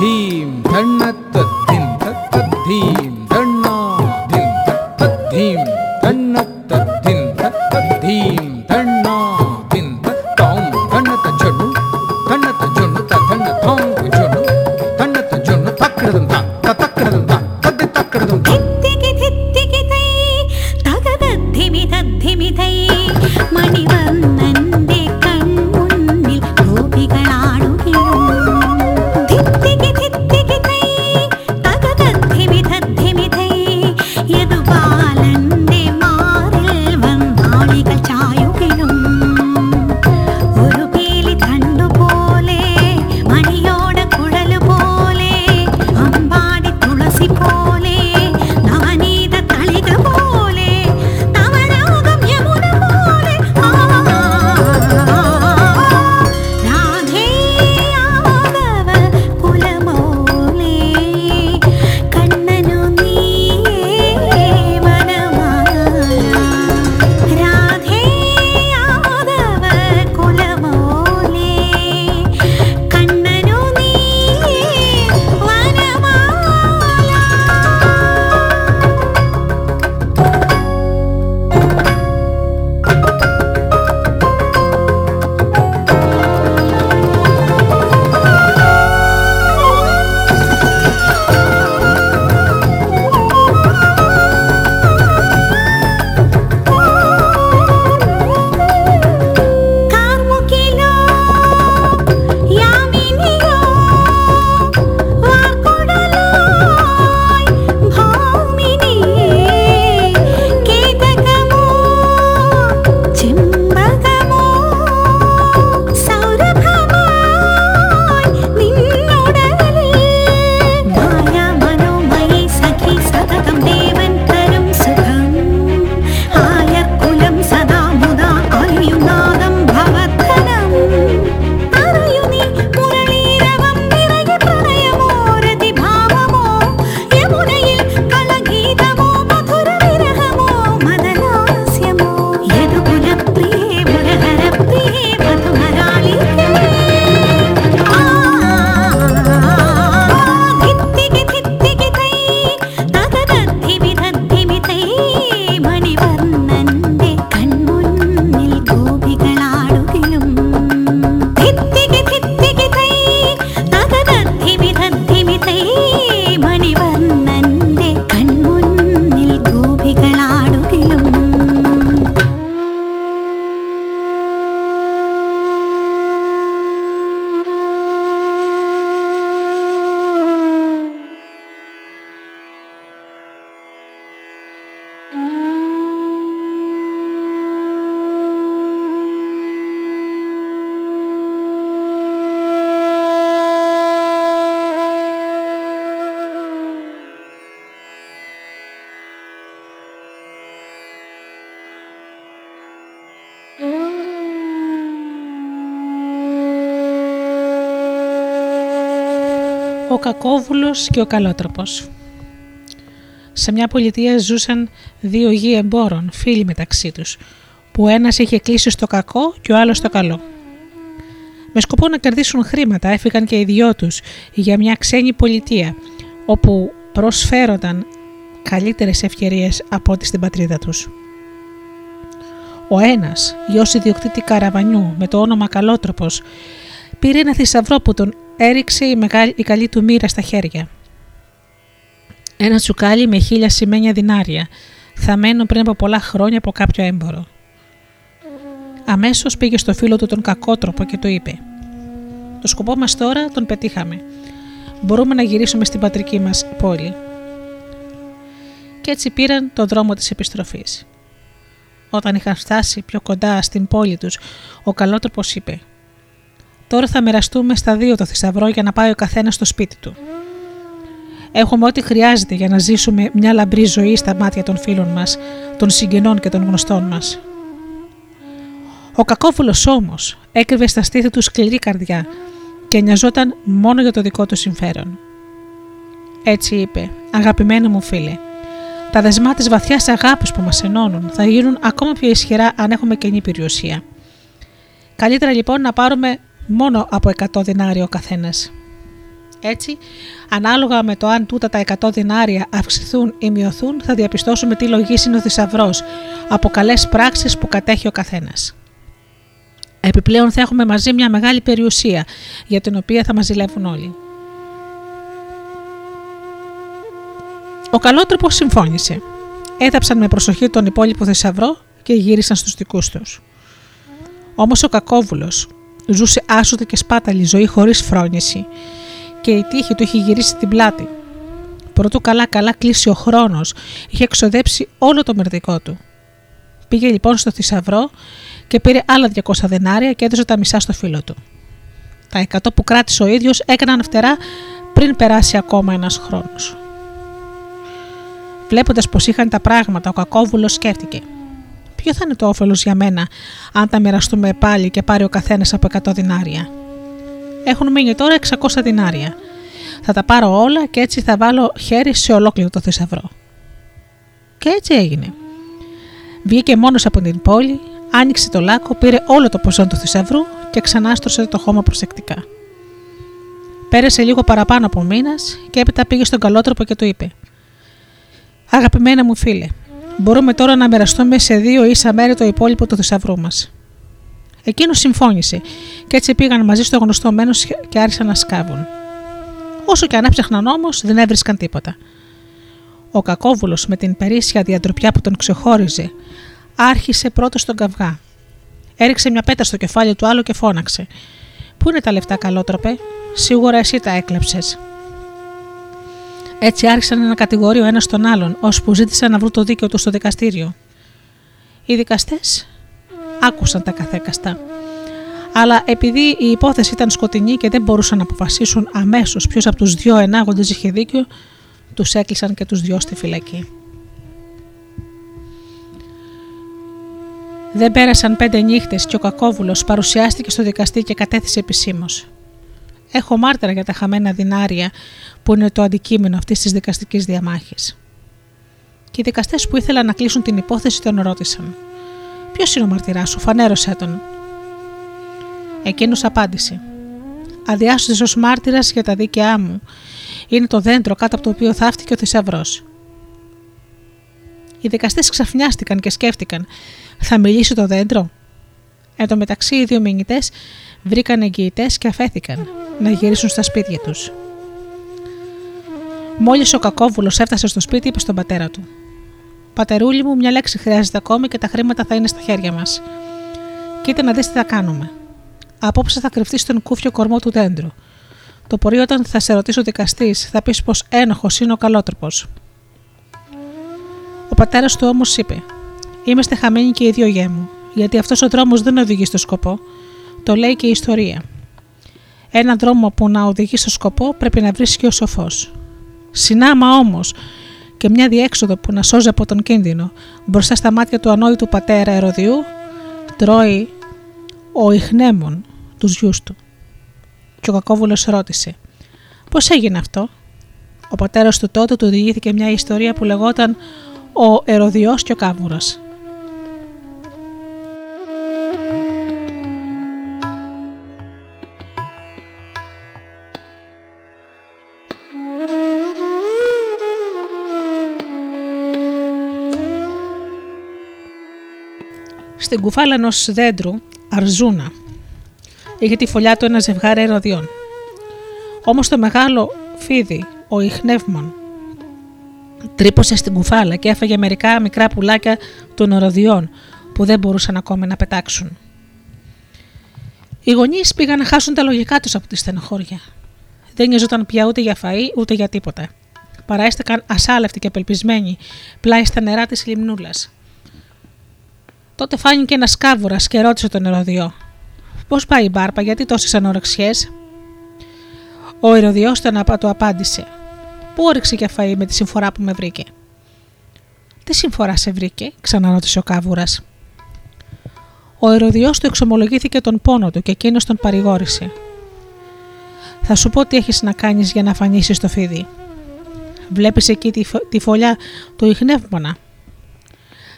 तद्धीं धन्नतद्धिं तद्धीं धन्नाधिं तद्धीं धन्नतद्धिं κακόβουλος και ο καλότροπος Σε μια πολιτεία ζούσαν δύο γη εμπόρων, φίλοι μεταξύ τους, που ένας είχε κλείσει στο κακό και ο άλλος στο καλό. Με σκοπό να κερδίσουν χρήματα έφυγαν και οι δυο τους για μια ξένη πολιτεία, όπου προσφέρονταν καλύτερες ευκαιρίες από ό,τι στην πατρίδα τους. Ο ένας, γιος ιδιοκτήτη καραβανιού με το όνομα Καλότροπος, πήρε ένα θησαυρό που τον έριξε η, μεγάλη, η καλή του μοίρα στα χέρια. Ένα τσουκάλι με χίλια σημαίνια δινάρια, θαμένο πριν από πολλά χρόνια από κάποιο έμπορο. Αμέσως πήγε στο φίλο του τον κακότροπο και του είπε: Το σκοπό μας τώρα τον πετύχαμε. Μπορούμε να γυρίσουμε στην πατρική μας πόλη. Και έτσι πήραν το δρόμο της επιστροφής. Όταν είχαν φτάσει πιο κοντά στην πόλη τους, ο καλότροπος είπε Τώρα θα μοιραστούμε στα δύο το θησαυρό για να πάει ο καθένας στο σπίτι του. Έχουμε ό,τι χρειάζεται για να ζήσουμε μια λαμπρή ζωή στα μάτια των φίλων μας, των συγγενών και των γνωστών μας. Ο κακόβουλος όμως έκρυβε στα στήθη του σκληρή καρδιά και νοιαζόταν μόνο για το δικό του συμφέρον. Έτσι είπε: Αγαπημένο μου φίλε, τα δεσμά της βαθιάς αγάπης που μας ενώνουν θα γίνουν ακόμα πιο ισχυρά αν έχουμε καινή περιουσία. Καλύτερα λοιπόν να πάρουμε μόνο από 100 δινάρια ο καθένας. Έτσι, ανάλογα με το αν τούτα τα 100 δινάρια αυξηθούν ή μειωθούν, θα διαπιστώσουμε τι λογή είναι ο θησαυρός από καλές πράξεις που κατέχει ο καθένας. Επιπλέον θα έχουμε μαζί μια μεγάλη περιουσία για την οποία θα μας ζηλεύουν όλοι. Ο καλότροπος συμφώνησε. Έδαψαν με προσοχή τον υπόλοιπο θησαυρό και γύρισαν στους δικούς τους. Όμως ο κακόβουλος Ζούσε άσωτη και σπάταλη ζωή χωρίς φρόνηση και η τύχη του είχε γυρίσει την πλάτη. Πρωτού καλά καλά κλείσει ο χρόνος, είχε εξοδέψει όλο το μερδικό του. Πήγε λοιπόν στο θησαυρό και πήρε άλλα 200 δενάρια και έδωσε τα μισά στο φίλο του. Τα 100 που κράτησε ο ίδιος έκαναν φτερά πριν περάσει ακόμα ένας χρόνος. Βλέποντας πως είχαν τα πράγματα, ο κακόβουλος σκέφτηκε – ποιο θα είναι το όφελος για μένα, αν τα μοιραστούμε πάλι και πάρει ο καθένας από 100 δινάρια; Έχουν μείνει τώρα 600 δινάρια. Θα τα πάρω όλα και έτσι θα βάλω χέρι σε ολόκληρο το θησαυρό. Και έτσι έγινε. Βγήκε μόνος από την πόλη, άνοιξε το λάκκο, πήρε όλο το ποσό του θησαυρού και ξανάστρωσε το χώμα προσεκτικά. Πέρασε λίγο παραπάνω από μήνας και έπειτα πήγε στον καλότροπο και του είπε: Αγαπημένα μου φίλε, Μπορούμε τώρα να μοιραστούμε σε δύο ίσα μέρη το υπόλοιπο του θησαυρού μας. Εκείνος συμφώνησε και έτσι πήγαν μαζί στο γνωστό μένος και άρχισαν να σκάβουν. Όσο και αν έψαχναν όμως, δεν έβρισκαν τίποτα. Ο κακόβουλος με την περίσσια διατροπιά που τον ξεχώριζε, άρχισε πρώτος στον καυγά. Έριξε μια πέτα στο κεφάλι του άλλου και φώναξε: Πού είναι τα λεφτά, καλότροπε, σίγουρα εσύ τα έκλεψες. Έτσι άρχισαν να κατηγορεί ο ένας τον άλλον, ώσπου ζήτησαν να βρουν το δίκαιο τους στο δικαστήριο. Οι δικαστές άκουσαν τα καθέκαστα. Αλλά επειδή η υπόθεση ήταν σκοτεινή και δεν μπορούσαν να αποφασίσουν αμέσως ποιος από τους δυο ενάγοντες είχε δίκιο, τους έκλεισαν και τους δυο στη φυλακή. Δεν πέρασαν πέντε νύχτες και ο κακόβουλος παρουσιάστηκε στο δικαστή και κατέθεσε επισήμως. Έχω μάρτυρα για τα χαμένα δινάρια που είναι το αντικείμενο αυτής της δικαστικής διαμάχης. Και οι δικαστές που ήθελαν να κλείσουν την υπόθεση τον ρώτησαν: Ποιος είναι ο μαρτυράς σου, φανέρωσέ τον. Εκείνος απάντησε: Αδιάσωσε ως μάρτυρας για τα δίκαιά μου. Είναι το δέντρο κάτω από το οποίο θαύτηκε ο θησαυρός. Οι δικαστές ξαφνιάστηκαν και σκέφτηκαν: Θα μιλήσει το δέντρο; Εν τω μεταξύ, οι δύο μηνυτές βρήκαν εγγυητές και αφέθηκαν να γυρίσουν στα σπίτια τους. Μόλις ο κακόβουλος έφτασε στο σπίτι, είπε στον πατέρα του: Πατερούλη μου, μια λέξη χρειάζεται ακόμη και τα χρήματα θα είναι στα χέρια μας. Κοίτα να δεις τι θα κάνουμε. Απόψε θα κρυφτείς στον κούφιο κορμό του δέντρου. Το πρωί, όταν θα σε ρωτήσει ο δικαστής, θα πεις πως ένοχος είναι ο καλότροπος. Ο πατέρας του όμως είπε: Είμαστε χαμένοι και οι δύο γέ μου, γιατί αυτός ο δρόμος δεν οδηγεί στο σκοπό. Το λέει και η ιστορία. Ένα δρόμο που να οδηγεί στο σκοπό πρέπει να βρίσκει ο σοφός. Συνάμα όμως και μια διέξοδο που να σώζει από τον κίνδυνο μπροστά στα μάτια του ανόητου πατέρα Ερωδιού, τρώει ο Ιχνέμον τους γιους του. Και ο κακόβουλος ρώτησε: Πώς έγινε αυτό, Ο πατέρας του τότε του διηγήθηκε μια ιστορία που λεγόταν Ο Ερωδιός και ο Κάβουρας. Στην κουφάλα ενός δέντρου, αρζούνα, είχε τη φωλιά του ένα ζευγάρι ερωδιών. Όμως το μεγάλο φίδι, ο Ιχνεύμον, τρύπωσε στην κουφάλα και έφαγε μερικά μικρά πουλάκια των ερωδιών που δεν μπορούσαν ακόμα να πετάξουν. Οι γονείς πήγαν να χάσουν τα λογικά τους από τη στενοχώρια. Δεν νοιαζόταν πια ούτε για φαΐ ούτε για τίποτα. Παράεστηκαν ασάλευτοι και απελπισμένοι πλάι στα νερά της λιμνούλας. Τότε φάνηκε ένας κάβουρας και ρώτησε τον ερωδιό: Πώς πάει η μπάρπα, γιατί τόσες ανορεξιές; Ο ερωδιός τον το απάντησε: Πού όριξε και φαΐ με τη συμφορά που με βρήκε; Τι συμφορά σε βρήκε, ξαναρώτησε ο κάβουρας. Ο ερωδιός του εξομολογήθηκε τον πόνο του και εκείνος τον παρηγόρησε. Θα σου πω τι έχεις να κάνεις για να φανίσει το φίδι. Βλέπεις εκεί τη, τη φωλιά του ιχνεύμονα,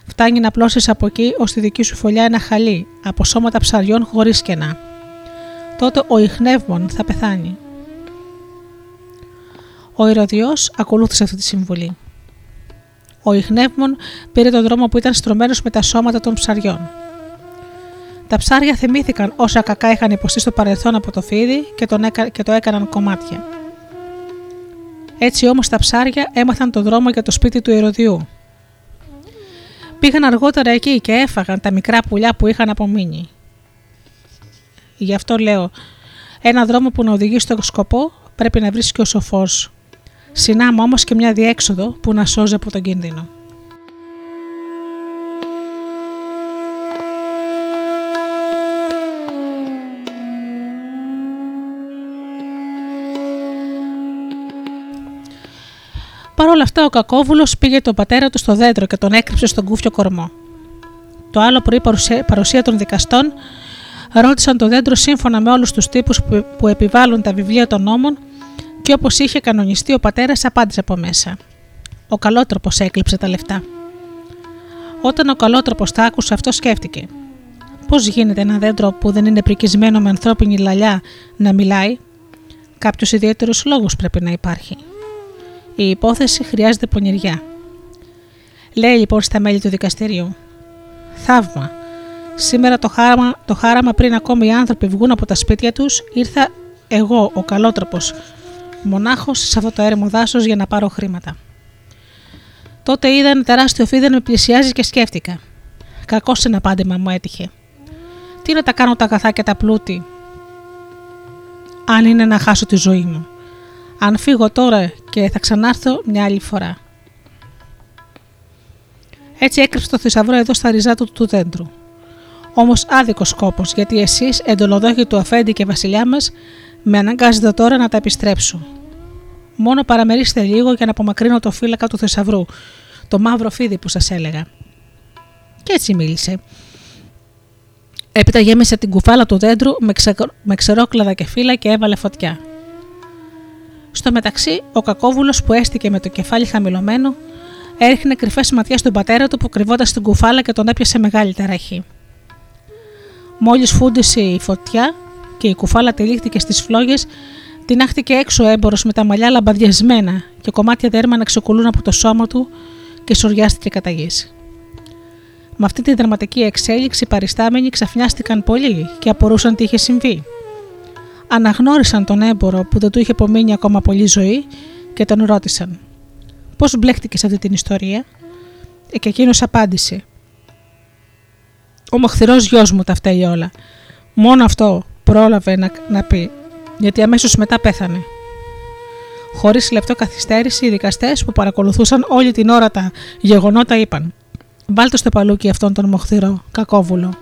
Φτάνει να πλώσεις από εκεί ως τη δική σου φωλιά ένα χαλί από σώματα ψαριών χωρίς κενά. Τότε ο Ιχνεύμον θα πεθάνει. Ο Ηρωδιός ακολούθησε αυτή τη συμβουλή. Ο Ιχνεύμον πήρε τον δρόμο που ήταν στρωμένος με τα σώματα των ψαριών. Τα ψάρια θυμήθηκαν όσα κακά είχαν υποστεί στο παρελθόν από το φίδι και, τον και το έκαναν κομμάτια. Έτσι όμως τα ψάρια έμαθαν τον δρόμο για το σπίτι του Ηρωδιού Πήγαν αργότερα εκεί και έφαγαν τα μικρά πουλιά που είχαν απομείνει. Γι' αυτό λέω, ένα δρόμο που να οδηγεί στο σκοπό πρέπει να βρίσκει ο σοφός. Συνάμα όμως και μια διέξοδο που να σώζει από τον κίνδυνο. Παρ' όλα αυτά, ο κακόβουλος πήγε τον πατέρα του στο δέντρο και τον έκρυψε στον κούφιο κορμό. Το άλλο πρωί, παρουσία των δικαστών, ρώτησαν το δέντρο σύμφωνα με όλους τους τύπους που επιβάλλουν τα βιβλία των νόμων και όπως είχε κανονιστεί, ο πατέρας απάντησε από μέσα. Ο καλότροπος έκλειψε τα λεφτά. Όταν ο καλότροπος τα άκουσε, αυτό σκέφτηκε. Πώς γίνεται ένα δέντρο που δεν είναι πρικισμένο με ανθρώπινη λαλιά να μιλάει, Κάποιος ιδιαίτερος λόγος πρέπει να υπάρχει. Η υπόθεση χρειάζεται πονηριά. Λέει λοιπόν στα μέλη του δικαστηρίου. Θαύμα. Σήμερα το χάραμα, το χάραμα πριν ακόμη οι άνθρωποι βγουν από τα σπίτια τους, ήρθα εγώ ο καλότροπος μονάχος σε αυτό το έρημο δάσος για να πάρω χρήματα. Τότε είδα ένα τεράστιο φίδι να με πλησιάζει και σκέφτηκα. Κακός ένα πάντημα μου έτυχε. Τι να τα κάνω τα αγαθά και τα πλούτη, αν είναι να χάσω τη ζωή μου αν φύγω τώρα και θα ξανάρθω μια άλλη φορά. Έτσι έκρυψε το θησαυρό εδώ στα ριζά του του δέντρου. Όμως άδικος κόπο, γιατί εσείς, εντολοδόχοι του αφέντη και βασιλιά μας, με αναγκάζετε τώρα να τα επιστρέψω. Μόνο παραμερίστε λίγο για να απομακρύνω το φύλακα του θησαυρού, το μαύρο φίδι που σας έλεγα. Και έτσι μίλησε. Έπειτα γέμισε την κουφάλα του δέντρου με, με ξερόκλαδα και φύλλα και έβαλε φωτιά. Στο μεταξύ, ο κακόβουλος που έστηκε με το κεφάλι χαμηλωμένο, έριχνε κρυφές ματιές στον πατέρα του που κρυβόταν στην κουφάλα και τον έπιασε μεγάλη ταραχή. Μόλις φούντισε η φωτιά και η κουφάλα τυλίχθηκε στις φλόγες, την άχτηκε έξω έμπορο με τα μαλλιά λαμπαδιασμένα και κομμάτια δέρμα να ξεκολούν από το σώμα του και σοριάστηκε κατά γης. Με αυτή τη δραματική εξέλιξη οι παριστάμενοι ξαφνιάστηκαν πολύ και απορούσαν τι είχε συμβεί αναγνώρισαν τον έμπορο που δεν του είχε απομείνει ακόμα πολύ ζωή και τον ρώτησαν «Πώς μπλέχτηκες σε αυτή την ιστορία» ε, και εκείνος απάντησε «Ο μοχθηρός γιος μου τα φταίει όλα. Μόνο αυτό πρόλαβε να, να πει, γιατί αμέσως μετά πέθανε». Χωρίς λεπτό καθυστέρηση, οι δικαστές που παρακολουθούσαν όλη την ώρα τα γεγονότα είπαν: Βάλτε στο παλούκι αυτόν τον μοχθηρό, κακόβουλο.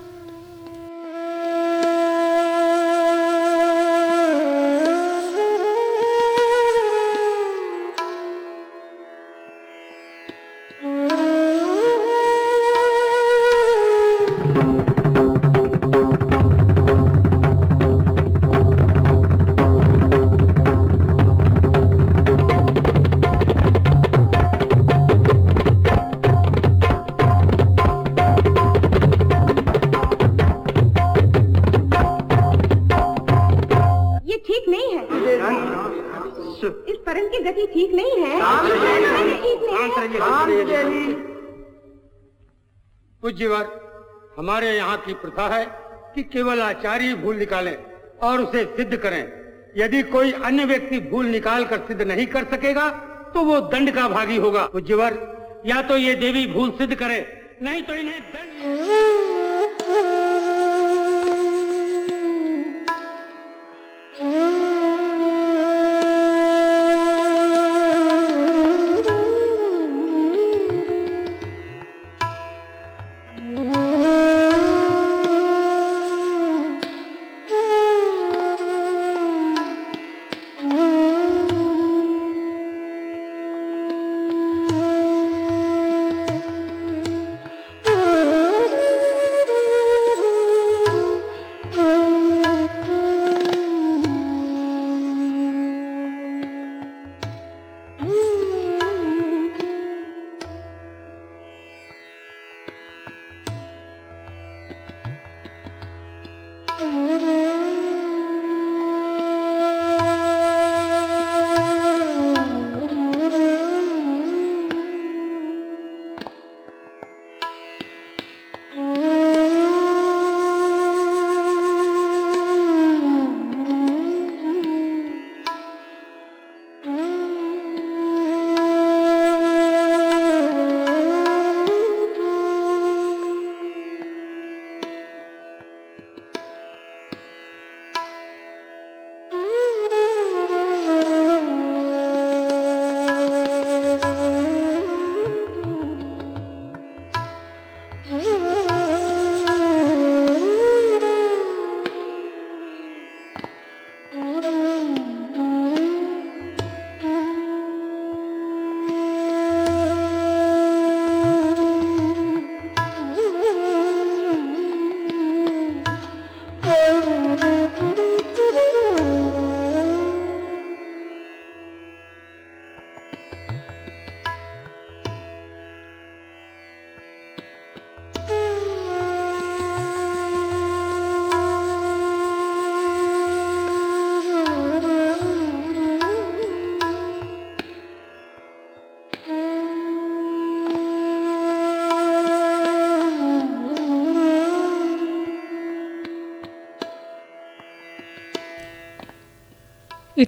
की प्रथा है कि केवल आचार्य भूल निकालें और उसे सिद्ध करें। यदि कोई अन्य व्यक्ति भूल निकाल कर सिद्ध नहीं कर सकेगा तो वो दंड का भागी होगा। पूज्यवर या तो ये देवी भूल सिद्ध करे, नहीं तो इन्हें दंड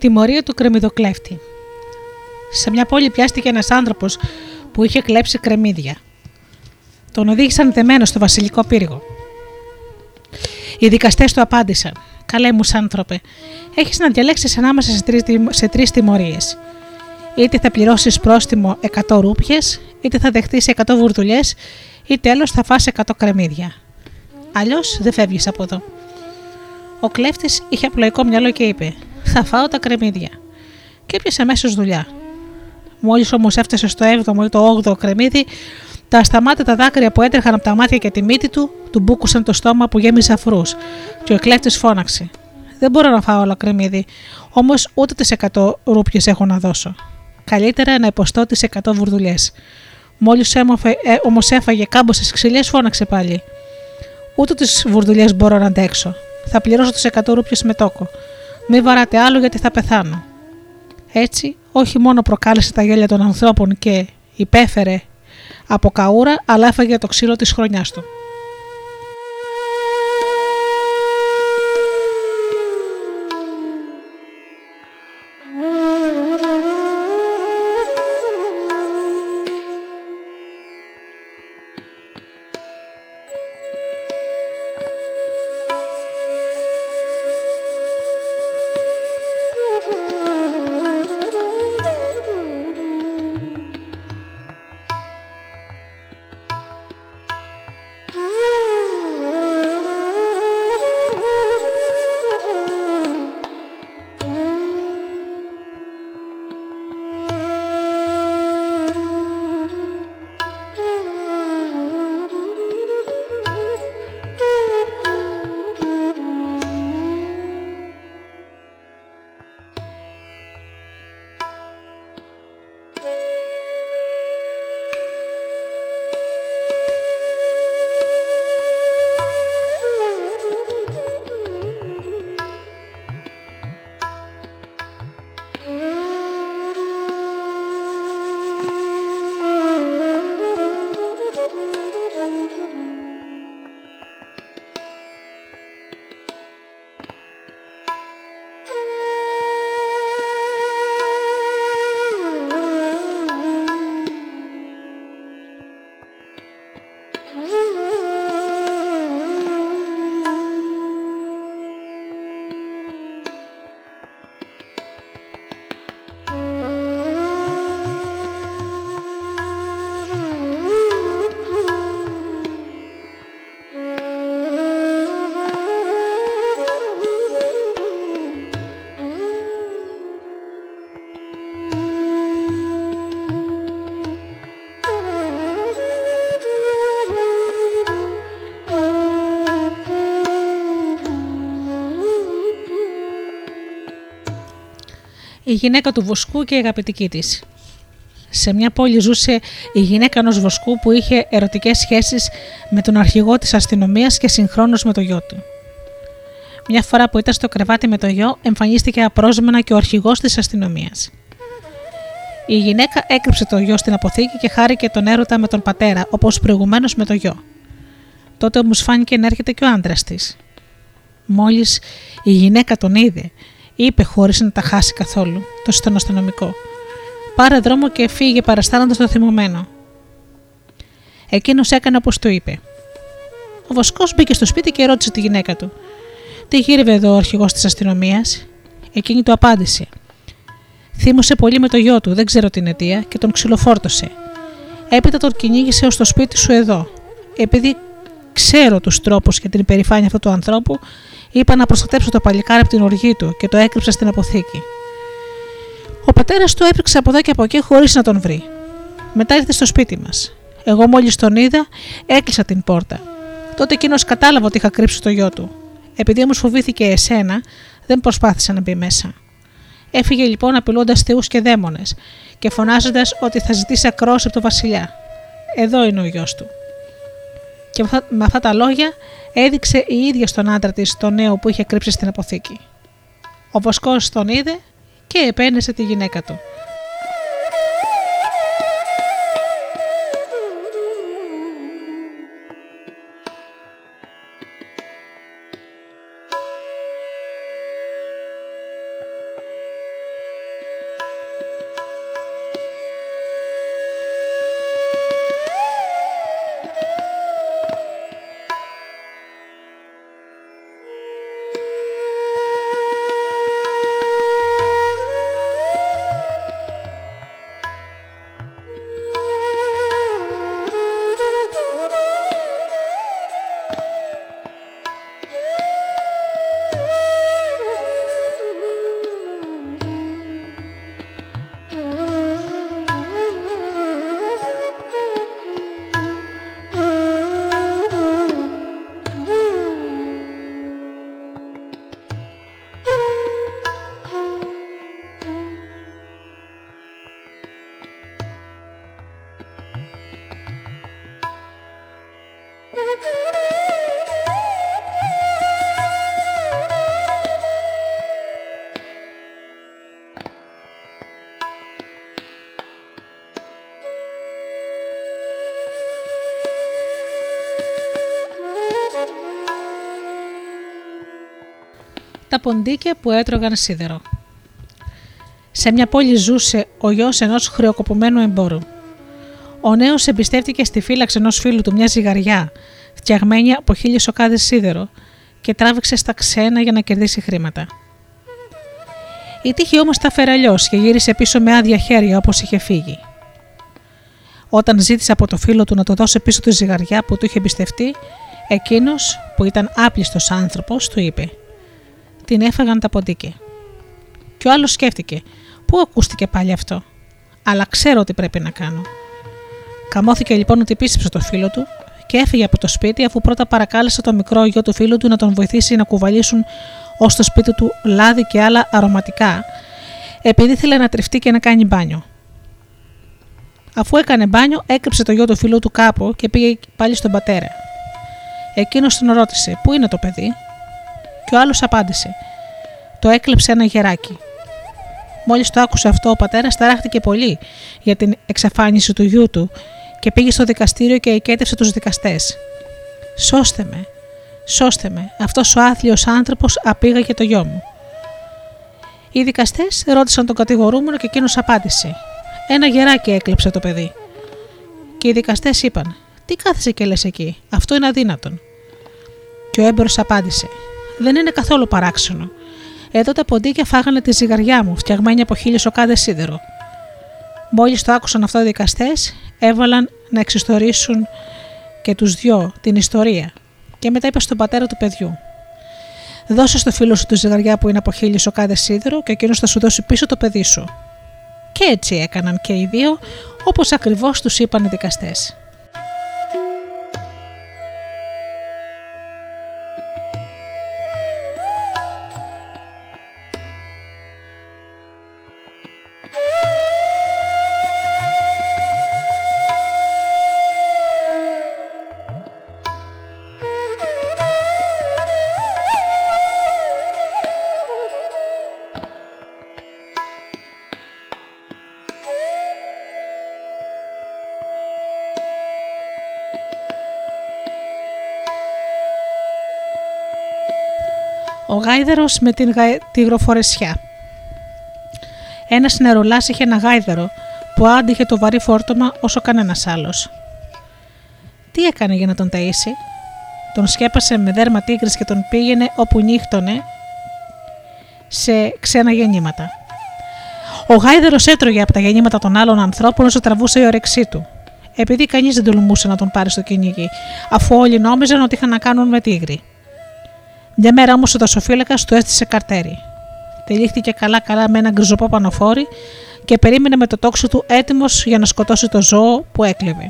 τιμωρία του κρεμμυδοκλέφτη. Σε μια πόλη πιάστηκε ένας άνθρωπος που είχε κλέψει κρεμμύδια. Τον οδήγησαν δεμένο στο βασιλικό πύργο. Οι δικαστές του απάντησαν: Καλέ μου άνθρωπε, έχεις να διαλέξεις ανάμεσα σε τρεις σε τρεις τιμωρίες. Είτε θα πληρώσεις πρόστιμο 100 ρούπιες, είτε θα δεχτείς 100 βουρδουλιές, ή τέλος θα φας 100 κρεμμύδια. Αλλιώς δεν φεύγεις από εδώ. Ο κλέφτης είχε απλοϊκό μυαλό και είπε: Θα φάω τα κρεμμύδια. Και έπιασε αμέσως δουλειά. Μόλις όμως έφτασε στο 7ο ή το 8ο κρεμμύδι, τα ασταμάτητα δάκρυα που έτρεχαν από τα μάτια και τη μύτη του, του μπούκουσαν το στόμα που γέμιζε αφρούς, και ο εκλέφτης φώναξε: Δεν μπορώ να φάω όλο κρεμμύδι, όμως ούτε τις 100 ρούπιες έχω να δώσω. Καλύτερα να υποστώ τις 100 βουρδουλιές. Μόλις όμως έφαγε κάμποσε ξυλιές, φώναξε πάλι. Ούτε τις βουρδουλιές μπορώ να αντέξω. Θα πληρώσω τις 100 ρούπιες με τόκο. Μη βαράτε άλλο γιατί θα πεθάνω. Έτσι, όχι μόνο προκάλεσε τα γέλια των ανθρώπων και υπέφερε από καούρα, αλλά έφαγε το ξύλο της χρονιάς του. Γυναίκα του Βοσκού και η αγαπητική της. Σε μια πόλη ζούσε η γυναίκα ενός Βοσκού που είχε ερωτικές σχέσεις με τον αρχηγό της αστυνομίας και συγχρόνως με το γιο του. Μια φορά που ήταν στο κρεβάτι με το γιο, εμφανίστηκε απρόσμενα και ο αρχηγός της αστυνομίας. Η γυναίκα έκρυψε το γιο στην αποθήκη και χάρηκε τον έρωτα με τον πατέρα, όπως προηγουμένως με το γιο. Τότε όμως φάνηκε να έρχεται και ο άντρας της. Μόλις η γυναίκα τον είδε, είπε χωρίς να τα χάσει καθόλου, το στον αστυνομικό. Πάρε δρόμο και φύγε παραστάνοντας το θυμωμένο. Εκείνος έκανε όπως του είπε. Ο Βοσκός μπήκε στο σπίτι και ρώτησε τη γυναίκα του: Τι γύρευε εδώ ο αρχηγός της αστυνομίας; Εκείνη του απάντησε: Θύμωσε πολύ με το γιο του, δεν ξέρω την αιτία, και τον ξυλοφόρτωσε. Έπειτα τον κυνήγησε ως το σπίτι σου εδώ. Επειδή ξέρω τους τρόπους και την υπερηφάνεια αυτού του ανθρώπου, είπα να προστατέψω το παλικάρι από την οργή του και το έκρυψα στην αποθήκη. Ο πατέρας του έπρεξε από εδώ και από εκεί χωρίς να τον βρει. Μετά ήρθε στο σπίτι μας. Εγώ μόλις τον είδα, έκλεισα την πόρτα. Τότε εκείνος κατάλαβε ότι είχα κρύψει το γιο του. Επειδή όμως φοβήθηκε εσένα, δεν προσπάθησε να μπει μέσα. Έφυγε λοιπόν απειλώντας θεούς και δαίμονες και φωνάζοντας ότι θα ζητήσει ακρόση από τον Βασιλιά. Εδώ είναι ο γιος του. Και με αυτά τα λόγια έδειξε η ίδια στον άντρα της το νέο που είχε κρύψει στην αποθήκη. Ο Βοσκός τον είδε και επένεσε τη γυναίκα του. Ποντίκια που έτρωγαν σίδερο. Σε μια πόλη ζούσε ο γιος ενός χρεοκοπημένου εμπόρου. Ο νέος εμπιστεύτηκε στη φύλαξη ενός φίλου του μια ζυγαριά, φτιαγμένη από χίλιες σοκάδες σίδερο, και τράβηξε στα ξένα για να κερδίσει χρήματα. Η τύχη όμως τα φέρε αλλιώς και γύρισε πίσω με άδεια χέρια όπως είχε φύγει. Όταν ζήτησε από το φίλο του να το δώσει πίσω τη ζυγαριά που του είχε εμπιστευτεί, εκείνος, που ήταν άπλιστος άνθρωπος, του είπε: την έφαγαν τα ποντίκια. Και ο άλλος σκέφτηκε, Πού ακούστηκε πάλι αυτό, αλλά ξέρω τι πρέπει να κάνω. Καμώθηκε λοιπόν ότι πίστεψε το φίλο του και έφυγε από το σπίτι αφού πρώτα παρακάλεσε το μικρό γιο του φίλου του να τον βοηθήσει να κουβαλήσουν ως το σπίτι του λάδι και άλλα αρωματικά, επειδή ήθελε να τριφτεί και να κάνει μπάνιο. Αφού έκανε μπάνιο, έκρυψε το γιο του φίλου του κάπου και πήγε πάλι στον πατέρα. Εκείνος τον ρώτησε: Πού είναι το παιδί, και ο άλλος απάντησε: Το έκλεψε ένα γεράκι. Μόλις το άκουσε αυτό, ο πατέρας ταράχτηκε πολύ για την εξαφάνιση του γιού του και πήγε στο δικαστήριο και εκέτευσε τους δικαστές. Σώστε με, σώστε με, αυτός ο άθλιος άνθρωπος απήγαγε το γιο μου. Οι δικαστές ρώτησαν τον κατηγορούμενο και εκείνος απάντησε: Ένα γεράκι έκλεψε το παιδί. Και οι δικαστές είπαν: Τι Τι κάθεσαι και λες εκεί, αυτό είναι αδύνατον. Και ο έμπορος απάντησε: Δεν είναι καθόλου παράξενο. Εδώ τα ποντίκια φάγανε τη ζυγαριά μου, φτιαγμένη από χίλιο σοκάδες σίδερο. Μόλις το άκουσαν αυτό οι δικαστές, έβαλαν να εξιστορήσουν και τους δυο την ιστορία και μετά είπε στον πατέρα του παιδιού: Δώσε στο φίλο σου τη ζυγαριά που είναι από χίλιες σοκάδες σίδερο και εκείνος θα σου δώσει πίσω το παιδί σου. Και έτσι έκαναν και οι δύο, όπως ακριβώς τους είπαν οι δικαστές. Ο γάιδερος με την γα... τυγροφορεσιά. Ένας νερολάς είχε ένα γάιδερο που άντυχε το βαρύ φόρτωμα όσο κανένας άλλος. Τι έκανε για να τον ταΐσει, τον σκέπασε με δέρμα τίγρης και τον πήγαινε όπου νύχτωνε σε ξένα γεννήματα. Ο γάιδερος έτρωγε από τα γεννήματα των άλλων ανθρώπων όσο τραβούσε η όρεξή του. Επειδή κανείς δεν τολμούσε να τον πάρει στο κυνήγι, αφού όλοι νόμιζαν ότι είχαν να κάνουν με τίγρη. Μια μέρα όμως ο δασοφύλακας του έστησε καρτέρι. Τυλίχθηκε καλά-καλά με ένα γκριζοπό πανοφόρι και περίμενε με το τόξο του έτοιμος για να σκοτώσει το ζώο που έκλεβε.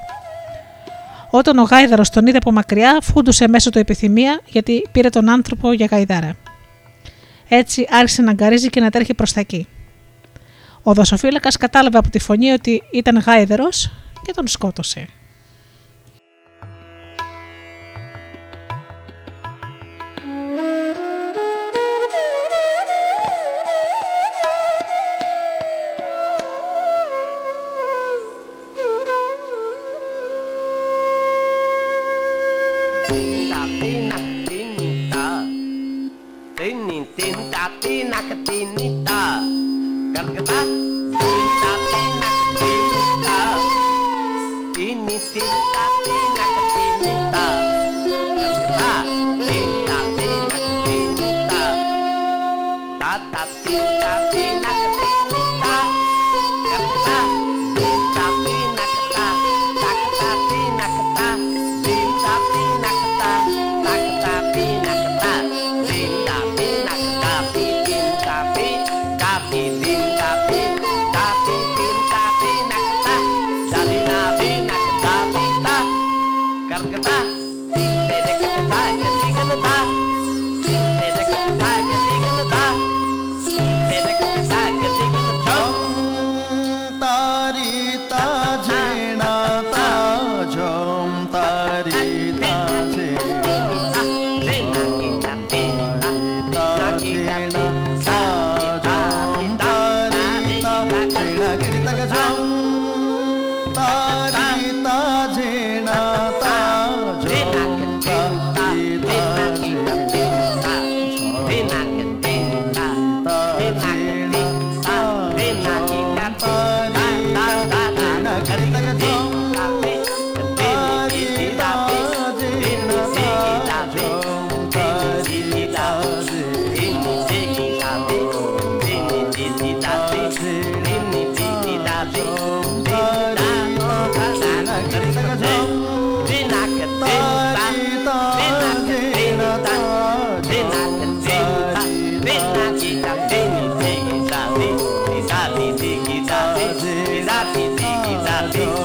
Όταν ο γάιδαρος τον είδε από μακριά, φούντουσε μέσα του επιθυμία γιατί πήρε τον άνθρωπο για γαϊδάρα. Έτσι άρχισε να αγκαρίζει και να τρέχει προς τα εκεί. Ο δασοφύλακας κατάλαβε από τη φωνή ότι ήταν γάιδερο και τον σκότωσε. daffy, daffy, daffy.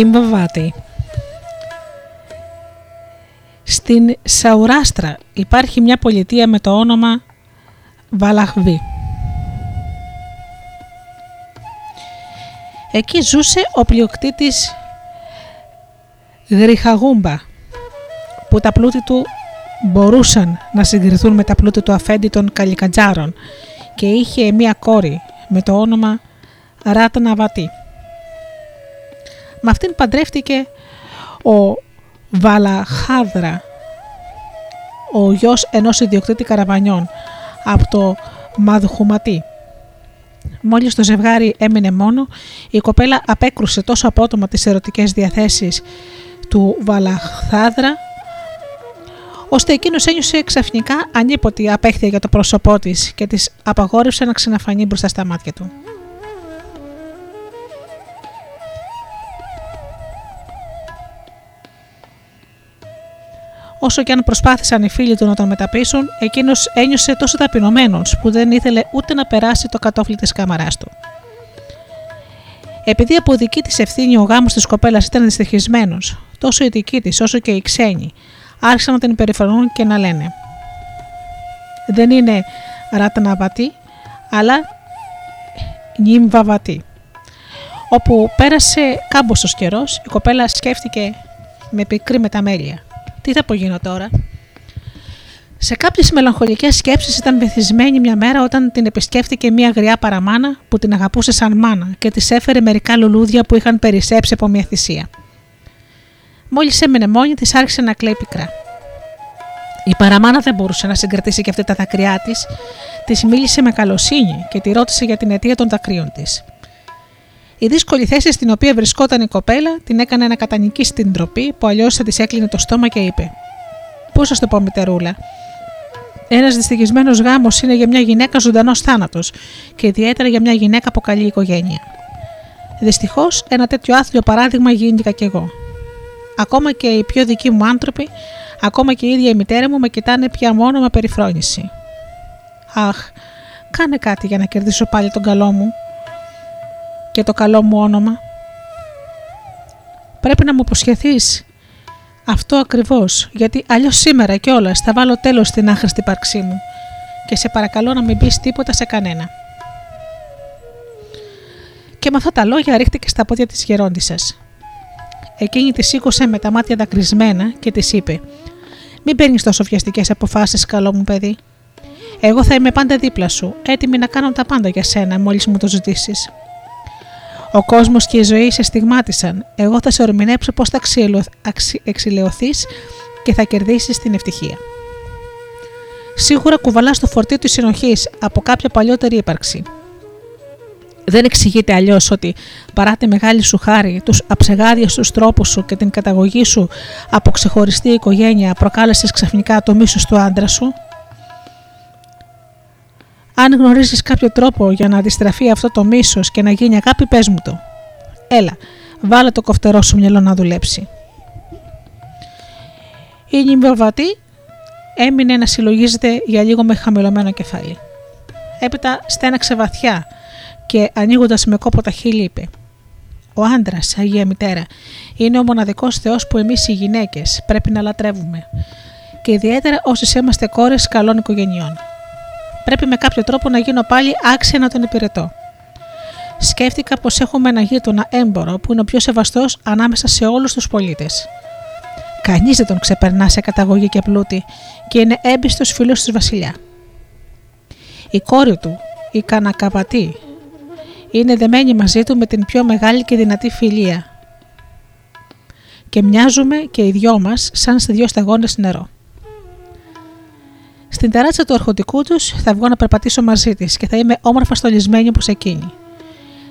Γιμπαβάτη. Στην Σαουράστρα υπάρχει μια πολιτεία με το όνομα Βαλαχβή. Εκεί ζούσε ο πλειοκτήτης Γριχαγούμπα που τα πλούτη του μπορούσαν να συγκριθούν με τα πλούτη του αφέντη των Καλικατζάρων και είχε μία κόρη με το όνομα Ράτα Ναβατή. Με αυτήν παντρεύτηκε ο Βαλαχάδρα, ο γιος ενός ιδιοκτήτη καραβανιών από το Μαδχουματί. Μόλις το ζευγάρι έμεινε μόνο, η κοπέλα απέκρουσε τόσο απότομα τις ερωτικές διαθέσεις του Βαλαχάδρα, ώστε εκείνος ένιωσε ξαφνικά ανίποτη απέχθεια για το πρόσωπό της και της απαγόρευσε να ξαναφανεί μπροστά στα μάτια του. Όσο και αν προσπάθησαν οι φίλοι του να τον μεταπίσουν, εκείνος ένιωσε τόσο ταπεινωμένος που δεν ήθελε ούτε να περάσει το κατόφλι της κάμαράς του. Επειδή από δική της ευθύνη ο γάμος της κοπέλας ήταν δυστυχισμένος, τόσο η δική της όσο και οι ξένοι άρχισαν να την περιφρονούν και να λένε: Δεν είναι ραταναβατή, αλλά νυμβαβατή. Όπου πέρασε κάμποσος καιρός, η κοπέλα σκέφτηκε με πικρή μεταμέλεια. Τι θα απογίνω τώρα; Σε κάποιες μελαγχολικές σκέψεις ήταν βυθισμένη μια μέρα όταν την επισκέφτηκε μια γριά παραμάνα που την αγαπούσε σαν μάνα και της έφερε μερικά λουλούδια που είχαν περισσέψει από μια θυσία. Μόλις έμενε μόνη της, άρχισε να κλαίει πικρά. Η παραμάνα δεν μπορούσε να συγκρατήσει και αυτή τα δακρυά της, της μίλησε με καλοσύνη και τη ρώτησε για την αιτία των δακρύων της. Η δύσκολη θέση στην οποία βρισκόταν η κοπέλα την έκανε να κατανικήσει την τροπή που αλλιώς θα της έκλεινε το στόμα και είπε: Πού σας το πω, μητερούλα; Ένας δυστυχισμένος γάμος είναι για μια γυναίκα ζωντανός θάνατος και ιδιαίτερα για μια γυναίκα από καλή οικογένεια. Δυστυχώς, ένα τέτοιο άθλιο παράδειγμα γίνηκα κι εγώ. Ακόμα και οι πιο δικοί μου άνθρωποι, ακόμα και η ίδια η μητέρα μου με κοιτάνε πια μόνο με περιφρόνηση. Αχ, κάνε κάτι για να κερδίσω πάλι τον καλό μου, και το καλό μου όνομα. Πρέπει να μου υποσχεθείς αυτό ακριβώς, γιατί αλλιώς σήμερα κιόλα θα βάλω τέλος στην άχρηστη ύπαρξή μου και σε παρακαλώ να μην πεις τίποτα σε κανένα. Και με αυτά τα λόγια ρίχτηκε στα πόδια της γερόντισσας. Εκείνη τη σήκωσε με τα μάτια δακρυσμένα και της είπε: Μην παίρνεις τόσο βιαστικές αποφάσεις, καλό μου παιδί. Εγώ θα είμαι πάντα δίπλα σου, έτοιμη να κάνω τα πάντα για σένα, μόλις μου το ζητήσεις. Ο κόσμος και η ζωή σε στιγμάτισαν. Εγώ θα σε ορμηνέψω πώς θα εξηλαιωθεί και θα κερδίσεις την ευτυχία. σίγουρα κουβαλάς στο φορτίο της συνοχής από κάποια παλιότερη ύπαρξη. Δεν εξηγείται αλλιώς ότι παρά τη μεγάλη σου χάρη, τους αψεγάδιαστου τρόπους σου και την καταγωγή σου από ξεχωριστή οικογένεια προκάλεσες ξαφνικά το μίσος του άντρα σου. Αν γνωρίζεις κάποιο τρόπο για να αντιστραφεί αυτό το μίσος και να γίνει αγάπη, πες μου το. Έλα, βάλε το κοφτερό σου μυαλό να δουλέψει. Η νυμβοβατή έμεινε να συλλογίζεται για λίγο με χαμηλωμένο κεφάλι. Έπειτα στέναξε βαθιά και ανοίγοντας με κόπο τα χείλη είπε: Ο άντρας, Αγία Μητέρα, είναι ο μοναδικός Θεός που εμείς οι γυναίκες πρέπει να λατρεύουμε. Και ιδιαίτερα όσε είμαστε κόρες καλών οικογενειών. Πρέπει με κάποιο τρόπο να γίνω πάλι άξια να τον υπηρετώ. Σκέφτηκα πως έχουμε ένα γείτονα έμπορο που είναι ο πιο σεβαστός ανάμεσα σε όλους τους πολίτες. Κανείς δεν τον ξεπερνά σε καταγωγή και πλούτη και είναι έμπιστος φίλος του Βασιλιά. Η κόρη του, η Κανακαβατή, είναι δεμένη μαζί του με την πιο μεγάλη και δυνατή φιλία και μοιάζουμε και οι δυο μας σαν σε δυο σταγόνες νερό. Στην ταράτσα του αρχοντικού τους θα βγω να περπατήσω μαζί της και θα είμαι όμορφα στολισμένη όπως εκείνη.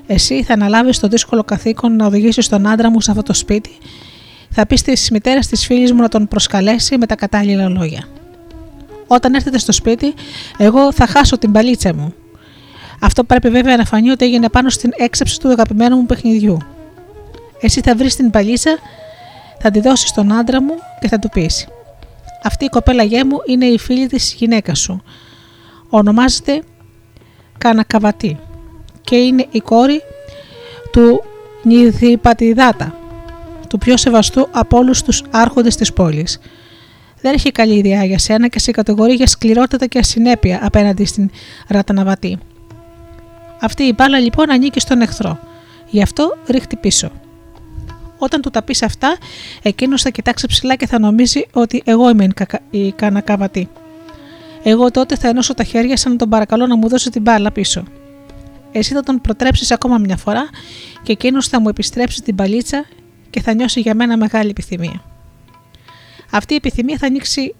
Εσύ θα αναλάβεις το δύσκολο καθήκον να οδηγήσεις τον άντρα μου σε αυτό το σπίτι, θα πεις στι μητέρας της φίλης μου να τον προσκαλέσει με τα κατάλληλα λόγια. Όταν έρθετε στο σπίτι, εγώ θα χάσω την παλίτσα μου. Αυτό πρέπει βέβαια να φανεί ότι έγινε πάνω στην έξαψη του αγαπημένου μου παιχνιδιού. Εσύ θα βρεις την παλίτσα, θα τη δώσεις στον άντρα μου και θα του πεις: Αυτή η κοπέλα γέ μου είναι η φίλη της γυναίκα σου. Ονομάζεται Κανακαβατή και είναι η κόρη του Νιδιπατιδάτα, του πιο σεβαστού από όλους τους άρχοντες της πόλης. Δεν έχει καλή ιδέα για σένα και σε κατηγορεί για σκληρότητα και ασυνέπεια απέναντι στην Ραταναβατή. Αυτή η μπάλα λοιπόν ανήκει στον εχθρό. Γι' αυτό ρίχτη πίσω. Όταν του τα πεις αυτά, εκείνος θα κοιτάξει ψηλά και θα νομίζει ότι εγώ είμαι η κανακαβατή. Εγώ τότε θα ενώσω τα χέρια σαν να τον παρακαλώ να μου δώσει την μπάλα πίσω. Εσύ θα τον προτρέψεις ακόμα μια φορά και εκείνος θα μου επιστρέψει την παλίτσα και θα νιώσει για μένα μεγάλη επιθυμία. Αυτή η επιθυμία θα ανοίξει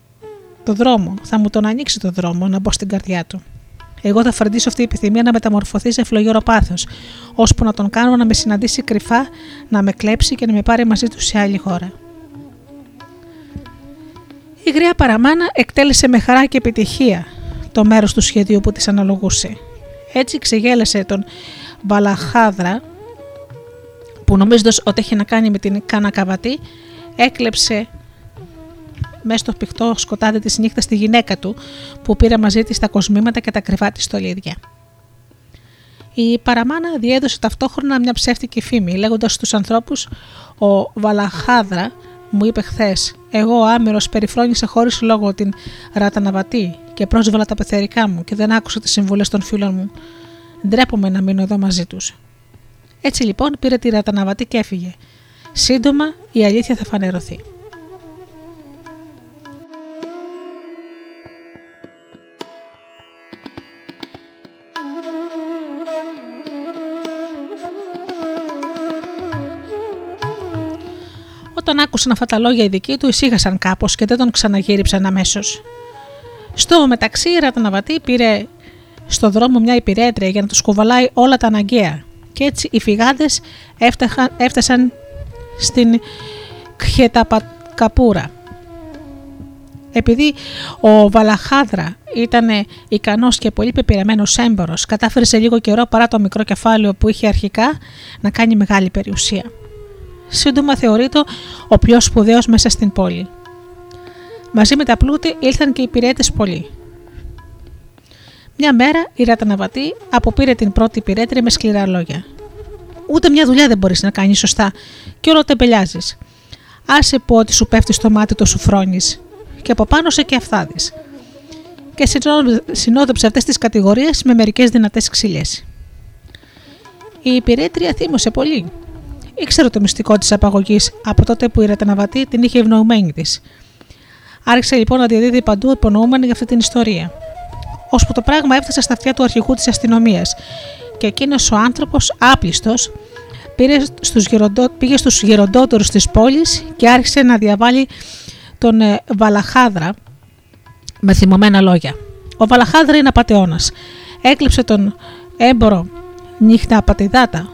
το δρόμο, θα μου τον ανοίξει το δρόμο να μπω στην καρδιά του. Εγώ θα φροντίσω αυτή η επιθυμία να μεταμορφωθεί σε φλογερό πάθος, ώσπου να τον κάνω να με συναντήσει κρυφά, να με κλέψει και να με πάρει μαζί του σε άλλη χώρα. Η γριά παραμάνα εκτέλεσε με χαρά και επιτυχία το μέρος του σχεδίου που της αναλογούσε. Έτσι ξεγέλασε τον Βαλαχάδρα, που νομίζοντας ότι έχει να κάνει με την Κανακαβατή, έκλεψε μέσα στο πηχτό σκοτάδι της νύχτας τη γυναίκα του, που πήρε μαζί της τα κοσμήματα και τα κρυβά της στολίδια. Η παραμάνα διέδωσε ταυτόχρονα μια ψεύτικη φήμη, λέγοντας στους ανθρώπους: Ο Βαλαχάδρα μου είπε χθες: Εγώ, ο άμυρος, περιφρόνησα χωρίς λόγο την Ραταναβατή και πρόσβαλα τα πεθερικά μου και δεν άκουσα τις συμβουλές των φίλων μου. Ντρέπομαι να μείνω εδώ μαζί τους. Έτσι λοιπόν πήρε τη Ραταναβατή και έφυγε. Σύντομα η αλήθεια θα φανερωθεί. Όταν άκουσαν αυτά τα λόγια οι δικοί του, ησύχασαν κάπως και δεν τον ξαναγύριψαν αμέσως. Στο μεταξύ, η Ραταναβατή πήρε στο δρόμο μια υπηρέτρια για να τους κουβαλάει όλα τα αναγκαία. Και έτσι οι φυγάδες έφτασαν στην Κχεταπακαπούρα. Επειδή ο Βαλαχάδρα ήταν ικανός και πολύ πεπειραμένος έμπορος, κατάφερε σε λίγο καιρό παρά το μικρό κεφάλαιο που είχε αρχικά να κάνει μεγάλη περιουσία σύντομα θεωρείται ο πιο σπουδαίος μέσα στην πόλη. Μαζί με τα πλούτη ήλθαν και οι πυρέτες πολλοί. Μια μέρα η Ραταναβατή αποπήρε την πρώτη πυρέτρια με σκληρά λόγια. Ούτε μια δουλειά δεν μπορείς να κάνεις σωστά και όλο τεμπελιάζει. Άσε που ότι σου πέφτει στο μάτι το σουφρόνι και από πάνω σε και αφθάδει. Και συνόδεψε αυτές τις κατηγορίες με μερικές δυνατές ξύλε. Η υπηρέτρια θύμωσε πολύ ήξερε το μυστικό της απαγωγής από τότε που η Ρεταναβατή την είχε ευνοημένη της. Άρχισε λοιπόν να διαδίδει παντού υπονοούμενη για αυτή την ιστορία. Ώσπου το πράγμα έφτασε στα αυτιά του αρχηγού της αστυνομίας και εκείνος ο άνθρωπος, άπλιστος, πήγε στους γεροντότερους της πόλης και άρχισε να διαβάλει τον ε, Βαλαχάδρα με θυμωμένα λόγια. Ο Βαλαχάδρα είναι απαταιώνας. Έκλειψε τον έμπορο νύχτα απατηδάτα.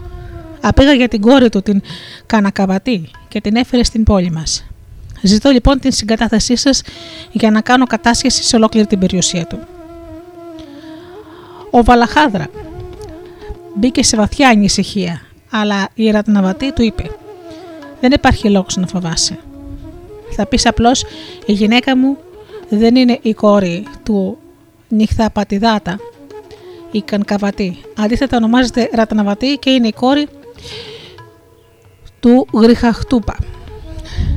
Απήγα για την κόρη του την Κανακαβατή και την έφερε στην πόλη μας. Ζητώ λοιπόν την συγκατάθεσή σας για να κάνω κατάσχεση σε ολόκληρη την περιουσία του. Ο Βαλαχάδρα μπήκε σε βαθιά ανησυχία, αλλά η Ρατναβατή του είπε: Δεν υπάρχει λόγος να φοβάσαι. Θα πεις απλώς: Η γυναίκα μου δεν είναι η κόρη του νύχτα πατιδάτα, η Κανκαβατή. Αντίθετα ονομάζεται Ρατναβατή και είναι η κόρη του Γριχαχτούπα.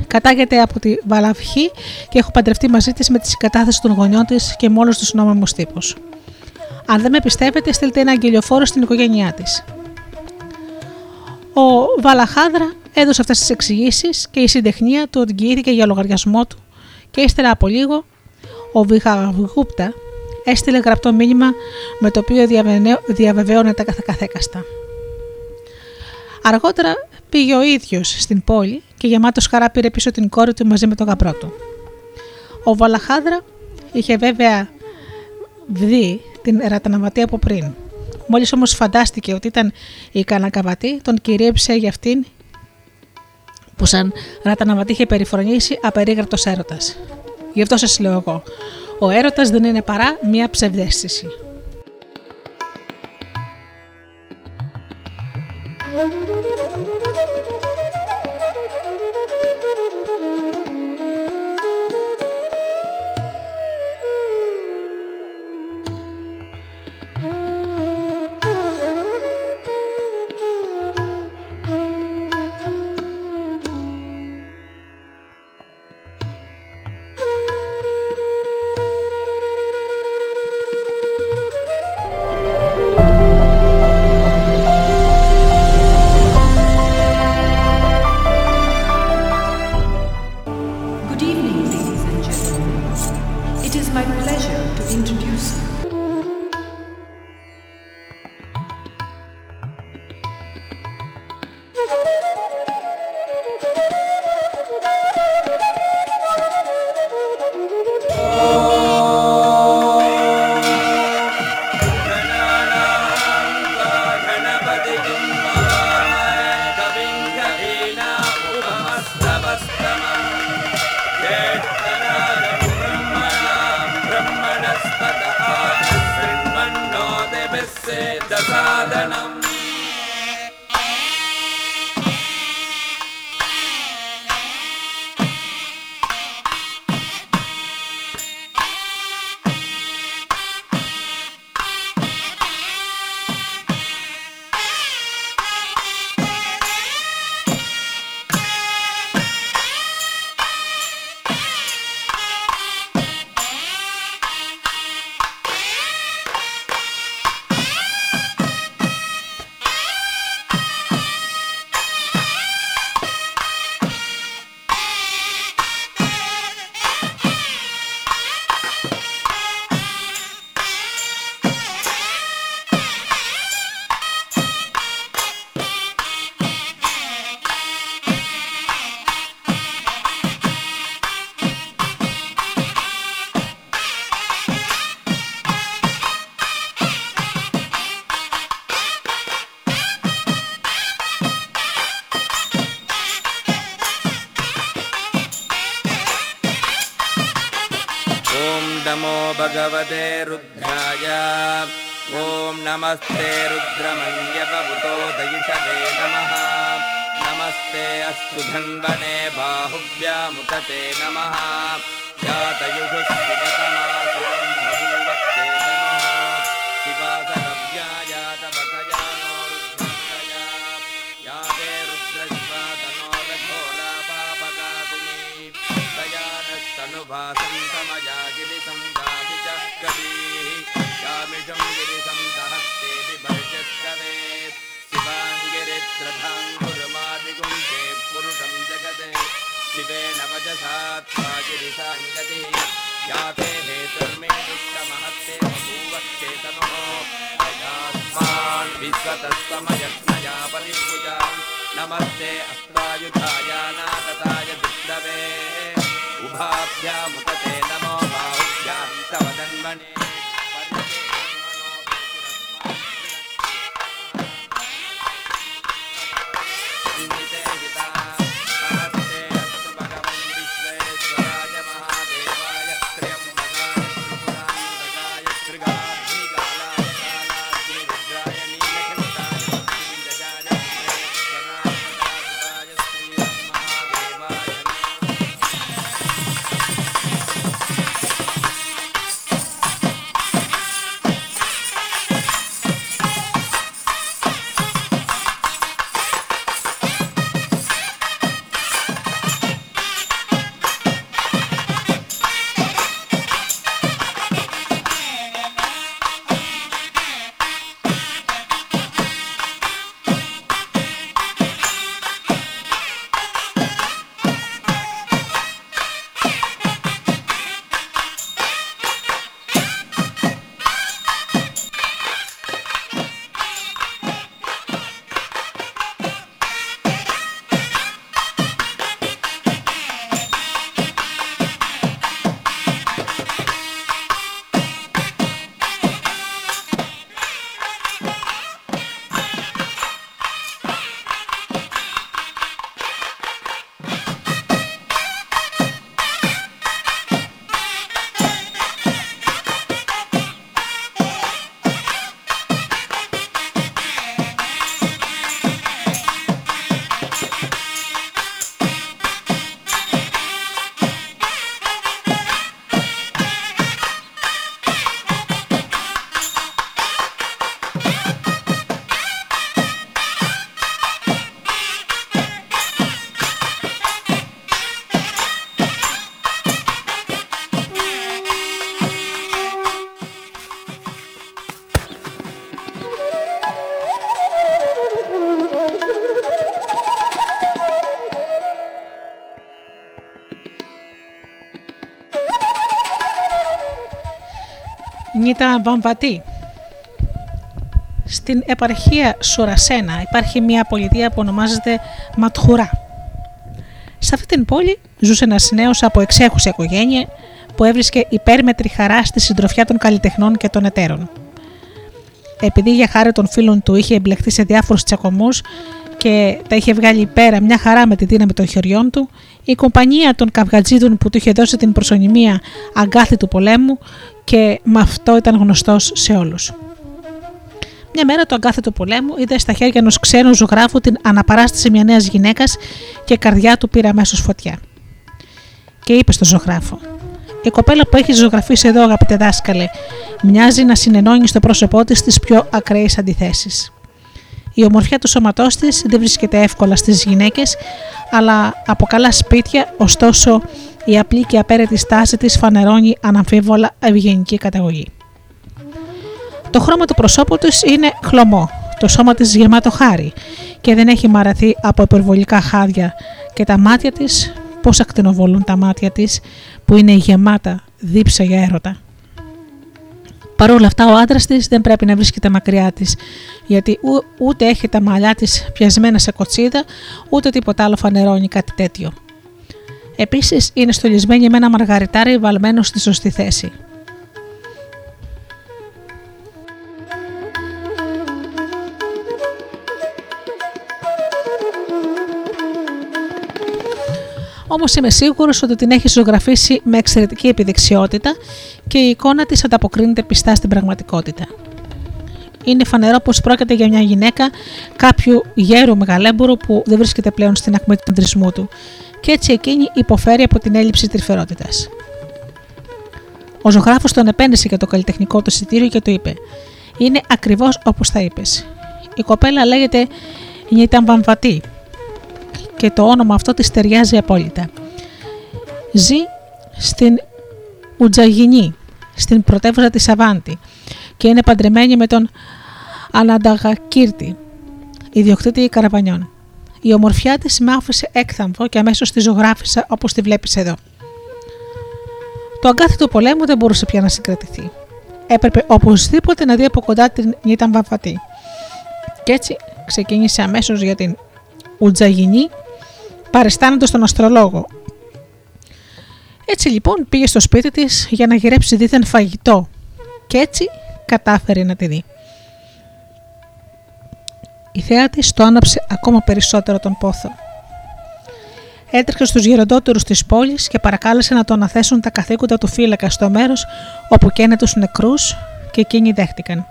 Κατάγεται από τη Βαλαυχή και έχω παντρευτεί μαζί της με τη συγκατάθεση των γονιών της και με όλους τους νόμιμους τύπους. Αν δεν με πιστεύετε, στείλτε ένα αγγελιοφόρο στην οικογένειά της. Ο Βαλαχάδρα έδωσε αυτές τις εξηγήσεις και η συντεχνία του εγγυήθηκε για λογαριασμό του και ύστερα από λίγο ο Βιχαγούπτα έστειλε γραπτό μήνυμα με το οποίο διαβεβαίωνε τα καθεκαθέκαστα. Αργότερα πήγε ο ίδιος στην πόλη και γεμάτο χαρά πήρε πίσω την κόρη του μαζί με τον γαμπρό του. Ο Βαλαχάδρα είχε βέβαια δει την Ραταναβατή από πριν. Μόλις όμως φαντάστηκε ότι ήταν η Κανακαβατή, τον κυρίεψε για αυτήν που σαν Ραταναβατή είχε περιφρονήσει απερίγραπτος έρωτας. Γι' αυτό σας λέω εγώ. Ο έρωτας δεν είναι παρά μία ψευδέστηση. どどどどどどど。व्यामुखते नमः। Νίτα Βαμβατή. Στην επαρχία Σορασένα υπάρχει μια πολιτεία που ονομάζεται Ματχουρά. Σε αυτή την πόλη ζούσε ένας νέος από εξέχουσα οικογένεια που έβρισκε υπέρμετρη χαρά στη συντροφιά των καλλιτεχνών και των εταίρων. Επειδή για χάρη των φίλων του είχε εμπλεχτεί σε διάφορους τσακωμούς και τα είχε βγάλει πέρα μια χαρά με τη δύναμη των χεριών του, η κομπανία των καυγατζίδων που του είχε δώσει την προσωνυμία αγκάθι του πολέμου και με αυτό ήταν γνωστός σε όλους. Μια μέρα το αγκάθι του πολέμου είδε στα χέρια ενός ξένου ζωγράφου την αναπαράσταση μιας νέας γυναίκας και η καρδιά του πήρε αμέσως φωτιά. Και είπε στον ζωγράφο: Η κοπέλα που έχεις ζωγραφίσει εδώ, αγαπητέ δάσκαλε, μοιάζει να συνενώνει στο πρόσωπό της τις πιο ακραίες αντιθέσεις. Η ομορφιά του σώματός της δεν βρίσκεται εύκολα στις γυναίκες, αλλά από καλά σπίτια, ωστόσο η απλή και απέρετη στάση της φανερώνει αναμφίβολα ευγενική καταγωγή. Το χρώμα του προσώπου της είναι χλωμό, το σώμα της γεμάτο χάρη και δεν έχει μαραθεί από υπερβολικά χάδια και τα μάτια της, πώς ακτινοβολούν τα μάτια της που είναι γεμάτα δίψα για έρωτα. Παρ' όλα αυτά, ο άντρας της δεν πρέπει να βρίσκεται μακριά της, γιατί ούτε έχει τα μαλλιά της πιασμένα σε κοτσίδα, ούτε τίποτα άλλο φανερώνει κάτι τέτοιο. Επίσης, είναι στολισμένη με ένα μαργαριτάρι βαλμένο στη σωστή θέση. Όμως είμαι σίγουρος ότι την έχει ζωγραφίσει με εξαιρετική επιδεξιότητα και η εικόνα της ανταποκρίνεται πιστά στην πραγματικότητα. Είναι φανερό πως πρόκειται για μια γυναίκα κάποιου γέρου μεγαλέμπορου που δεν βρίσκεται πλέον στην ακμή του αντρισμού του και έτσι εκείνη υποφέρει από την έλλειψη τρυφερότητας. Ο ζωγράφος τον επένδυσε για το καλλιτεχνικό του εισιτήριο και του είπε: Είναι ακριβώς όπως θα είπες. Η κοπέλα λέγεται Νίταν Βαμβατή και το όνομα αυτό της ταιριάζει απόλυτα. Ζει στην Ουτζαγινή, στην πρωτεύουσα της Αβάντη και είναι παντρεμένη με τον Ανανταγακύρτη, ιδιοκτήτη καραβανιών. Η ομορφιά της με άφησε έκθαμβο και αμέσως τη ζωγράφισα όπως τη βλέπεις εδώ. Το αγκάθι του πολέμου δεν μπορούσε πια να συγκρατηθεί. Έπρεπε οπωσδήποτε να δει από κοντά την Νίταν Βαμβατή. Και έτσι ξεκίνησε αμέσως για την Ουτζαγινή παριστάνοντας τον αστρολόγο. Έτσι λοιπόν πήγε στο σπίτι της για να γυρέψει δίθεν φαγητό και έτσι κατάφερε να τη δει. Η θέα της το άναψε ακόμα περισσότερο τον πόθο. Έτρεξε στους γεροντότερους της πόλης και παρακάλεσε να το αναθέσουν τα καθήκοντα του φύλακα στο μέρος όπου καίνε τους νεκρούς και εκείνοι δέχτηκαν.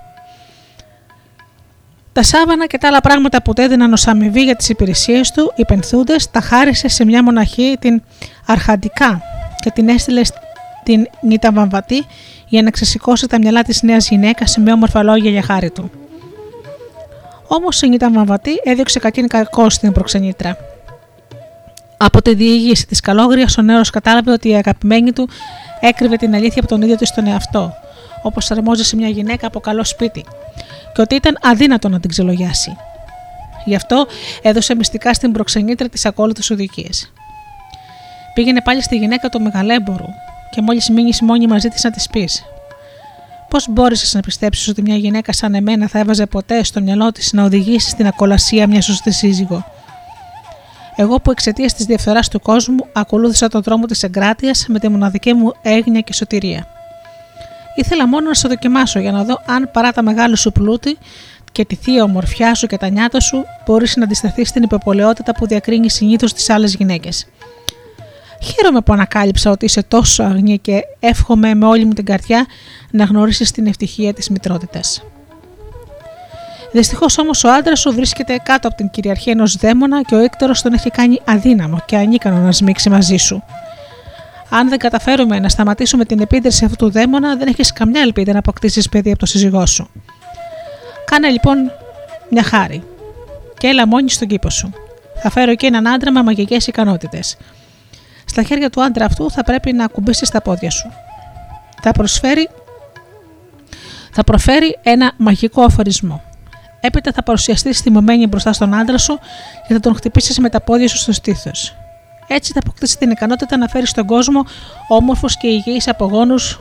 Τα σάβανα και τα άλλα πράγματα που του έδιναν ως αμοιβή για τις υπηρεσίες του, οι πενθούντες τα χάρισε σε μια μοναχή την Αρχαντικά και την έστειλε στην Νίτα Βαμβατή για να ξεσηκώσει τα μυαλά της νέας γυναίκας με όμορφα λόγια για χάρη του. Όμως η Νίτα Βαμβατή έδιωξε κακήν κακός στην προξενήτρα. Από τη διήγηση της καλόγριας, ο νέος κατάλαβε ότι η αγαπημένη του έκρυβε την αλήθεια από τον ίδιο της τον εαυτό, όπως αρμόζει σε μια γυναίκα από καλό σπίτι, και ότι ήταν αδύνατο να την ξελογιάσει. Γι' αυτό έδωσε μυστικά στην προξενήτρα τις ακόλουθες οδηγίες. Πήγαινε πάλι στη γυναίκα του μεγαλέμπορου και μόλις μείνεις μόνη μαζί της να της πεις: Πώς μπόρεσες να πιστέψεις ότι μια γυναίκα σαν εμένα θα έβαζε ποτέ στο μυαλό της να οδηγήσει στην ακολασία μιας σωστή σύζυγο; Εγώ που εξαιτίας της διαφθοράς του κόσμου ακολούθησα τον δρόμο της εγκράτειας με τη μοναδική μου έγνοια και σωτηρία. Ήθελα μόνο να σε δοκιμάσω για να δω αν παρά τα μεγάλη σου πλούτη και τη θεία ομορφιά σου και τα νιάτα σου μπορείς να αντισταθείς στην υπεπολαιότητα που διακρίνει συνήθως τις άλλες γυναίκες. Χαίρομαι που ανακάλυψα ότι είσαι τόσο αγνή και εύχομαι με όλη μου την καρδιά να γνωρίσεις την ευτυχία της μητρότητας. Δυστυχώς όμως ο άντρας σου βρίσκεται κάτω από την κυριαρχία ενός δαίμονα και ο έκτορος τον έχει κάνει αδύναμο και ανίκανο να σμίξει μαζί σου. Αν δεν καταφέρουμε να σταματήσουμε την επίδραση αυτού του δαίμονα, δεν έχεις καμιά ελπίδα να αποκτήσεις παιδί από το σύζυγό σου. Κάνε λοιπόν μια χάρη και έλα μόνη στον κήπο σου. Θα φέρω εκεί έναν άντρα με μαγικές ικανότητες. Στα χέρια του άντρα αυτού θα πρέπει να ακουμπήσει τα πόδια σου. Θα προσφέρει θα προφέρει ένα μαγικό αφορισμό. Έπειτα θα παρουσιαστείς θυμωμένη μπροστά στον άντρα σου και θα τον χτυπήσεις με τα πόδια σου στο στήθο. Έτσι θα αποκτήσει την ικανότητα να φέρει στον κόσμο όμορφους και υγιείς απογόνους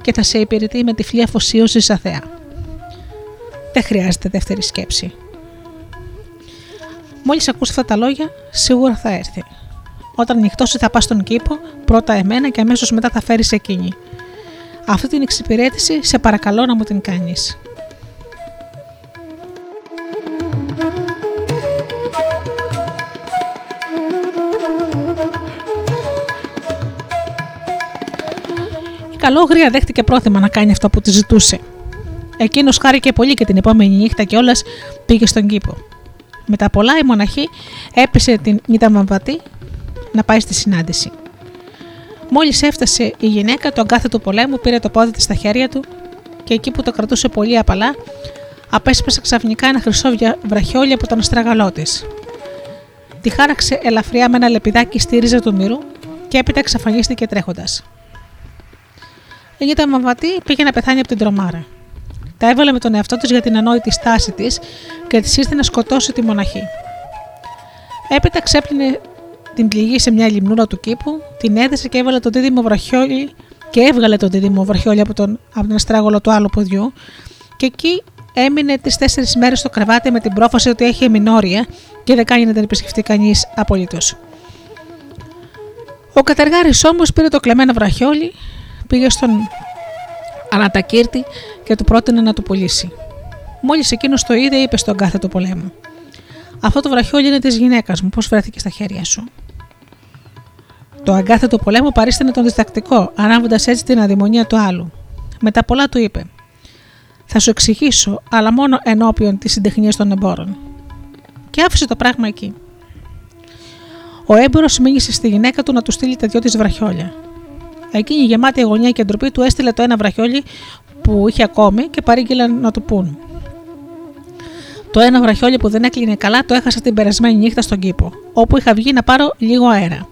και θα σε υπηρετεί με τυφλή αφοσίωση σαν θεά. Δεν χρειάζεται δεύτερη σκέψη. Μόλις ακούσει αυτά τα λόγια, σίγουρα θα έρθει. Όταν νυχτώσει, θα πας στον κήπο, πρώτα εμένα και αμέσως μετά θα φέρεις εκείνη. Αυτή την εξυπηρέτηση σε παρακαλώ να μου την κάνεις. καλόγρια δέχτηκε πρόθυμα να κάνει αυτό που τη ζητούσε. Εκείνος χάρηκε πολύ και την επόμενη νύχτα κιόλας πήγε στον κήπο. Μετά πολλά η μοναχή έπεσε την Μαμβατή να πάει στη συνάντηση. Μόλις έφτασε η γυναίκα, τον κάθε του πολέμου πήρε το πόδι της στα χέρια του και εκεί που το κρατούσε πολύ απαλά, απέσπασε ξαφνικά ένα χρυσό βραχιόλι από τον αστραγαλό της. Τη χάραξε ελαφριά με ένα λεπιδάκι στη ρίζα του μυρού και έπειτα εξαφανίστηκε τρέχοντας. Η Νίτα Μαβατή πήγε να πεθάνει από την τρομάρα. Τα έβαλε με τον εαυτό της για την ανόητη στάση της και της ήρθε να σκοτώσει τη μοναχή. Έπειτα ξέπλυνε την πληγή σε μια λιμνούρα του κήπου, την έδεσε και έβαλε τον δίδυμο βραχιόλι και έβγαλε τον δίδυμο βραχιόλι από τον, από τον αστράγολο του άλλου ποδιού και εκεί έμεινε τι τέσσερις μέρες στο κρεβάτι με την πρόφαση ότι έχει εμινόρια και δεν κάνει να την επισκεφτεί κανείς απολύτως. Ο κατεργάρη όμως πήρε το κλεμμένο βραχιόλι, πήγε στον Ανατακύρτη και του πρότεινε να το πουλήσει. Μόλις εκείνος το είδε, είπε στον κάθε του πολέμου: Αυτό το βραχιόλι είναι της γυναίκας μου, πώς βρέθηκε στα χέρια σου. Το αγκάθετο πολέμου παρίστανε τον διστακτικό, ανάβοντα έτσι την αδημονία του άλλου. Μετά πολλά του είπε: Θα σου εξηγήσω, αλλά μόνο ενώπιον της συντεχνίας των εμπόρων. Και άφησε το πράγμα εκεί. Ο έμπορο μίλησε στη γυναίκα του να του στείλει τα δυο της βραχιόλια. Εκείνη γεμάτη αγωνία και ντροπή του έστειλε το ένα βραχιόλι που είχε ακόμη και παρήγγειλε να του πούν. Το ένα βραχιόλι που δεν έκλεινε καλά το έχασα την περασμένη νύχτα στον κήπο, όπου είχα βγει να πάρω λίγο αέρα.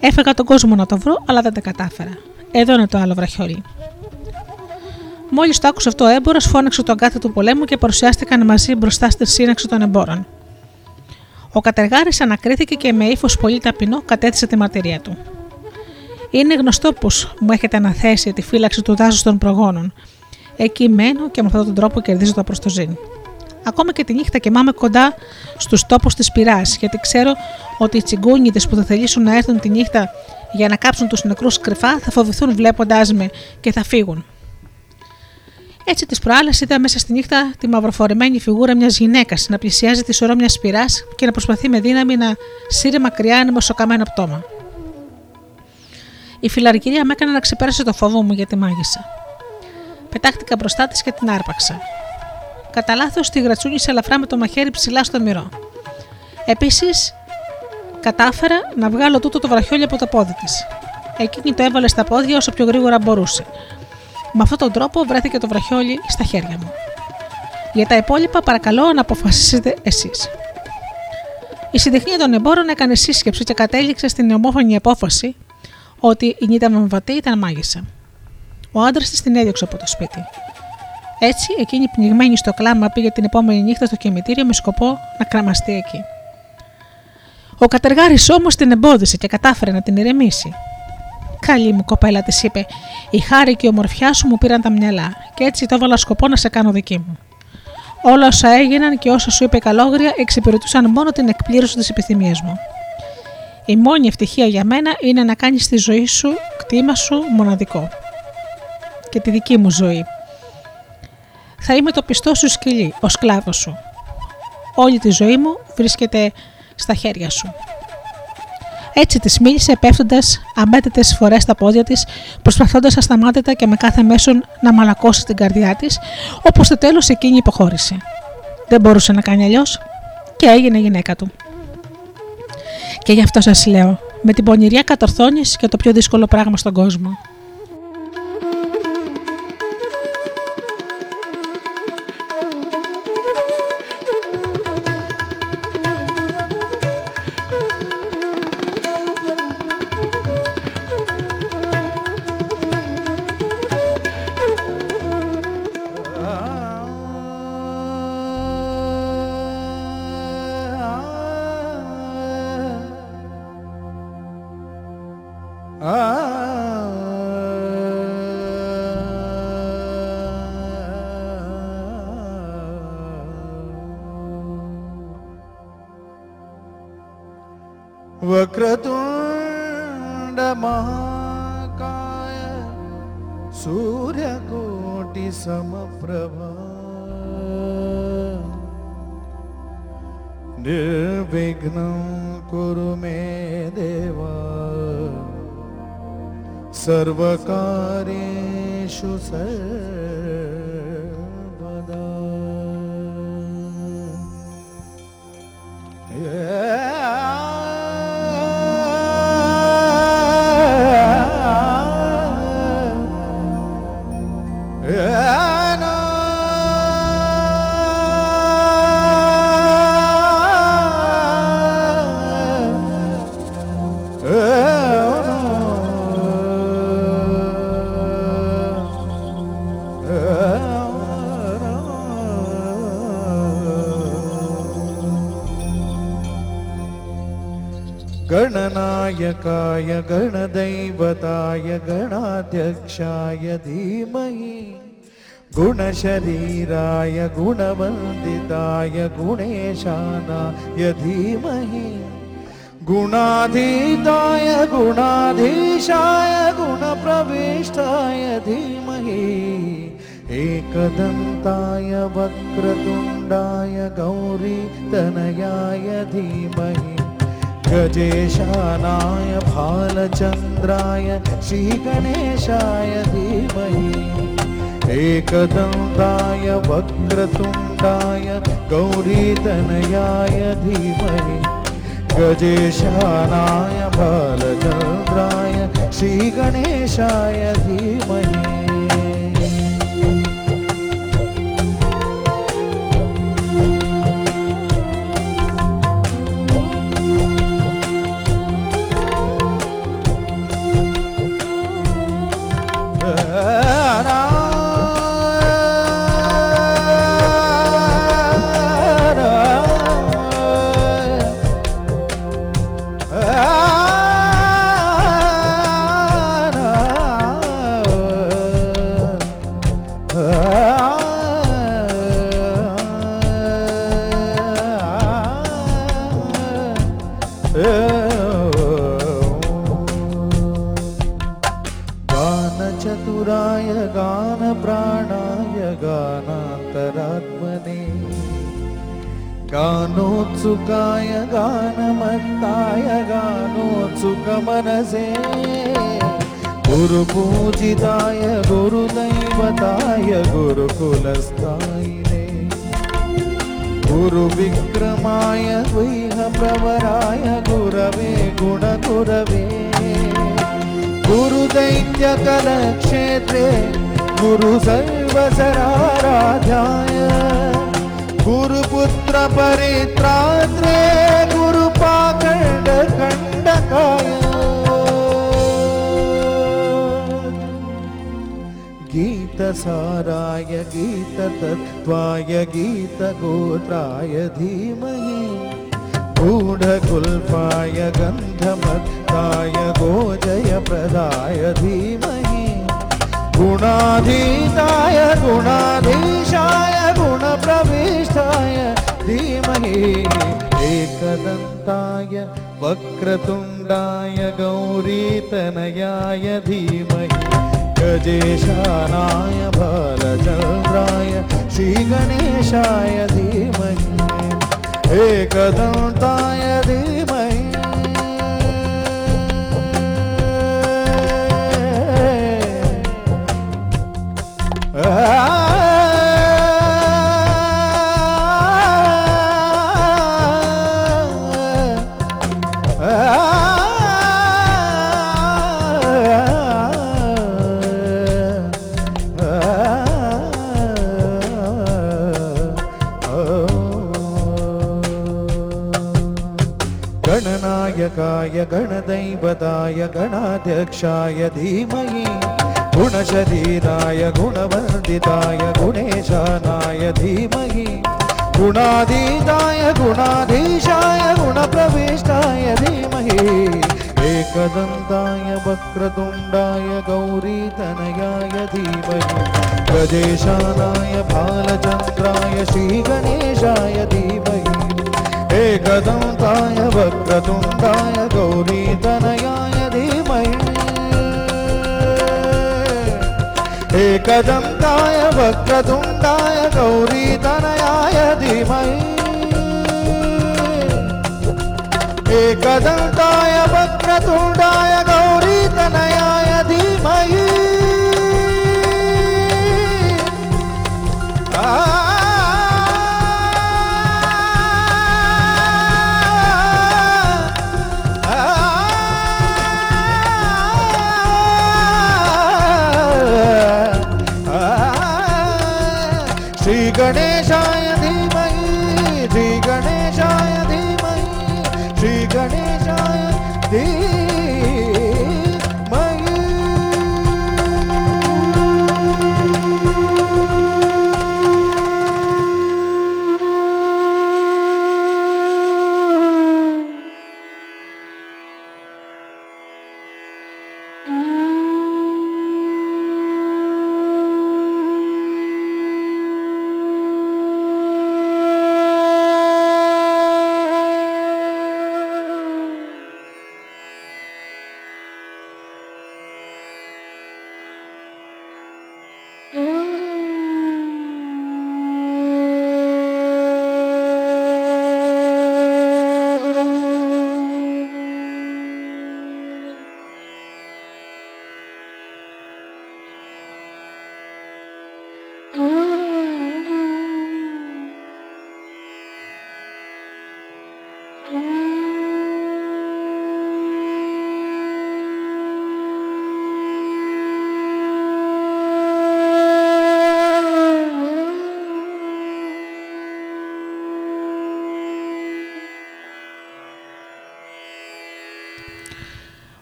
Έφεγα τον κόσμο να το βρω, αλλά δεν τα κατάφερα. Εδώ είναι το άλλο βραχιόλι. Μόλις το άκουσε αυτό ο έμπορος, φώναξε τον κάθε του πολέμου και παρουσιάστηκαν μαζί μπροστά στη σύναξη των εμπόρων. Ο κατεργάρης ανακρίθηκε και με ύφος πολύ ταπεινό κατέθεσε τη μαρτυρία του. Είναι γνωστό πως μου έχετε αναθέσει τη φύλαξη του δάσους των προγόνων. Εκεί μένω και με αυτόν τον τρόπο κερδίζω το προστοζήν. Ακόμα και τη νύχτα κοιμάμαι κοντά στους τόπους της πυράς, γιατί ξέρω ότι οι τσιγκούνιδες που θα θελήσουν να έρθουν τη νύχτα για να κάψουν τους νεκρούς κρυφά θα φοβηθούν βλέποντάς με και θα φύγουν. Έτσι, τις προάλλες είδα μέσα στη νύχτα τη μαυροφορεμένη φιγούρα μιας γυναίκας να πλησιάζει τη σωρό μιας σπηρά και να προσπαθεί με δύναμη να σύρει μακριά ένα μοσοκαμένο πτώμα. Η φιλαρκυρία με έκανε να ξεπέρασε το φόβο μου για τη μάγισσα. Πετάχτηκα μπροστά της και την άρπαξα. Κατά λάθος τη γρατσούνισε ελαφρά με το μαχαίρι ψηλά στο μυρό. Επίσης, κατάφερα να βγάλω τούτο το βραχιόλι από το πόδι της. Εκείνη το έβαλε στα πόδια όσο πιο γρήγορα μπορούσε. Με αυτόν τον τρόπο βρέθηκε το βραχιόλι στα χέρια μου. Για τα υπόλοιπα, παρακαλώ να αποφασίσετε εσείς. Η συντεχνία των εμπόρων έκανε σύσκεψη και κατέληξε στην ομόφωνη απόφαση ότι η Νίτα Μαμβατή ήταν μάγισσα. Ο άντρας της την έδιωξε από το σπίτι. Έτσι, εκείνη πνιγμένη στο κλάμα πήγε την επόμενη νύχτα στο κημητήριο με σκοπό να κραμαστεί εκεί. Ο κατεργάρης όμως την εμπόδισε και κατάφερε να την ηρεμήσει. Καλή μου κοπέλα, της είπε, η χάρη και η ομορφιά σου μου πήραν τα μυαλά, και έτσι το έβαλα σκοπό να σε κάνω δική μου. Όλα όσα έγιναν και όσα σου είπε η καλόγρια εξυπηρετούσαν μόνο την εκπλήρωση της επιθυμίας μου. Η μόνη ευτυχία για μένα είναι να κάνεις τη ζωή σου, κτήμα σου, μοναδικό. Και τη δική μου ζωή. Θα είμαι το πιστό σου σκυλί, ο σκλάβος σου. Όλη τη ζωή μου βρίσκεται στα χέρια σου. Έτσι της μίλησε πέφτοντας αμέτρητες φορές στα πόδια της, προσπαθώντας ασταμάτητα και με κάθε μέσον να μαλακώσει την καρδιά της, όπως στο τέλος εκείνη υποχώρησε. Δεν μπορούσε να κάνει αλλιώς και έγινε γυναίκα του. Και γι' αυτό σας λέω, με την πονηριά κατορθώνεις και το πιο δύσκολο πράγμα στον κόσμο. वक्रतुण्डमहाकाय सूर्यकोटिसमप्रभा। निर्विघ्नं कुरु मे देवा। सर्वकार्येषु सर्वदा गणनायकाय गणदैवताय गणाध्यक्षाय धीमहि गुणशरीराय गुणवन्दिताय गुणेशानाय धीमहि गुणाधीताय गुणाधीशाय गुणप्रविष्टाय धीमहि एकदन्ताय वक्रतुण्डाय गौरीतनयाय धीमहि गजेशानाय भालचन्द्राय श्रीगणेशाय धीमहि। एकदन्ताय वक्रतुण्डाय गौरीतनयाय धीमहि। गजेशानाय भालचन्द्राय श्रीगणेशाय धीमहि गीततत्त्वाय गीतगोत्राय धीमहि। गूढकुल्पाय गन्धमत्ताय गोजयप्रदाय धीमहि। गुणाधीताय गुणाधीशाय गुणप्रविष्टाय धीमहि। एकदन्ताय वक्रतुण्डाय गौरीतनयाय धीमहि गजेशानाय बालचन्द्राय श्रीगणेशाय धीमहि। एकदन्ताय धीमहि। गणनायकाय गणदैवताय, गणाध्यक्षाय धीमहि, गुणशरीराय गुणवर्धिताय गुणेशानाय धीमहि, गुणाधीताय, गुणाधीशाय, गुणप्रविष्टाय धीमहि, एकदन्ताय, वक्रतुण्डाय, गौरीतनयाय धीमहि, गजेशानाय, बालचन्द्राय, श्रीगणेशाय धीमहि। एकदंताय वक्रतुंडाय गौरी तनयाय धीमहि। एकदंताय वक्रतुंडाय गौरी तनयाय धीमहि। एकदंताय वक्रतुंडाय गौरी तनयाय धीमहि। आ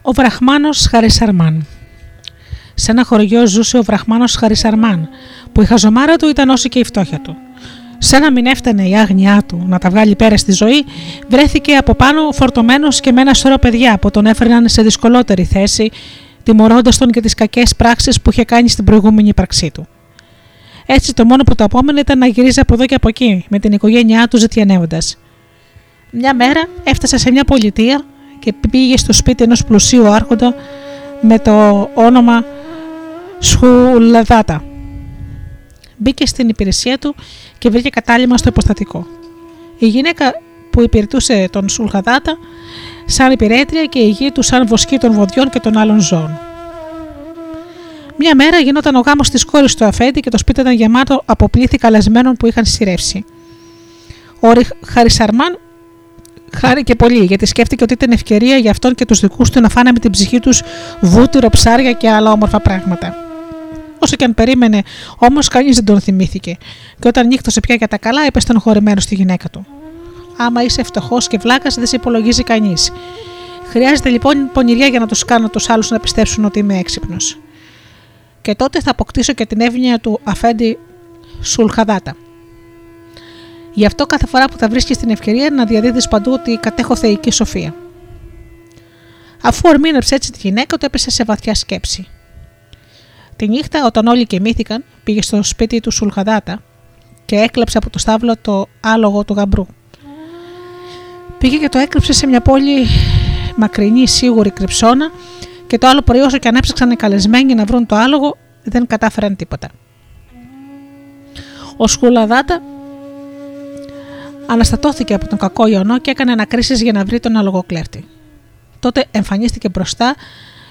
Ο Βραχμάνος Χαρισαρμάν Σε ένα χωριό ζούσε ο Βραχμάνος Χαρισαρμάν, που η χαζομάρα του ήταν όση και η φτώχεια του. Σαν να μην έφτανε η άγνοιά του να τα βγάλει πέρα στη ζωή, βρέθηκε από πάνω φορτωμένος και με ένα σωρό παιδιά που τον έφερναν σε δυσκολότερη θέση, τιμωρώντας τον για τις κακές πράξεις που είχε κάνει στην προηγούμενη ύπαρξή του. Έτσι, το μόνο που το απόμενο ήταν να γυρίζει από εδώ και από εκεί, με την οικογένειά του ζητιανεύοντας. Μια μέρα έφτασε σε μια πολιτεία και πήγε στο σπίτι ενός πλουσίου άρχοντα με το όνομα Σχουλαδάτα. μπήκε στην υπηρεσία του και βρήκε κατάλημα στο υποστατικό. Η γυναίκα που υπηρετούσε τον Σουλχαδάτα σαν υπηρέτρια και η γη του σαν βοσκή των βοδιών και των άλλων ζώων. Μια μέρα γινόταν ο γάμος της κόρης του Αφέντη και το σπίτι ήταν γεμάτο από πλήθη καλεσμένων που είχαν σειρεύσει. Ο Χαρισαρμάν χάρηκε πολύ γιατί σκέφτηκε ότι ήταν ευκαιρία για αυτόν και τους δικούς του να φάνε με την ψυχή τους βούτυρο, ψάρια και άλλα όμορφα πράγματα. Όσο και αν περίμενε, όμως κανείς δεν τον θυμήθηκε, και όταν νύχτωσε πια για τα καλά, είπε στενοχωρημένο στη γυναίκα του. Άμα είσαι φτωχός και βλάκας, δεν σε υπολογίζει κανείς. Χρειάζεται λοιπόν πονηριά για να τους κάνω τους άλλους να πιστέψουν ότι είμαι έξυπνος. Και τότε θα αποκτήσω και την εύνοια του Αφέντη Σουλχαδάτα. Γι' αυτό κάθε φορά που θα βρίσκεις την ευκαιρία να διαδίδεις παντού ότι κατέχω θεϊκή σοφία. Αφού ορμήνεψε έτσι τη γυναίκα, του έπεσε σε βαθιά σκέψη. Τη νύχτα, όταν όλοι κοιμήθηκαν, πήγε στο σπίτι του Σουλχαδάτα και έκλεψε από το στάβλο το άλογο του γαμπρού. Πήγε και το έκλεψε σε μια πόλη μακρινή, σίγουρη κρυψώνα και το άλλο πρωί, όσο και αν έψαξαν οι καλεσμένοι να βρουν το άλογο, δεν κατάφεραν τίποτα. Ο Σκουλαδάτα αναστατώθηκε από τον κακό ιονό και έκανε ανακρίσεις για να βρει τον αλογοκλέφτη. Τότε εμφανίστηκε μπροστά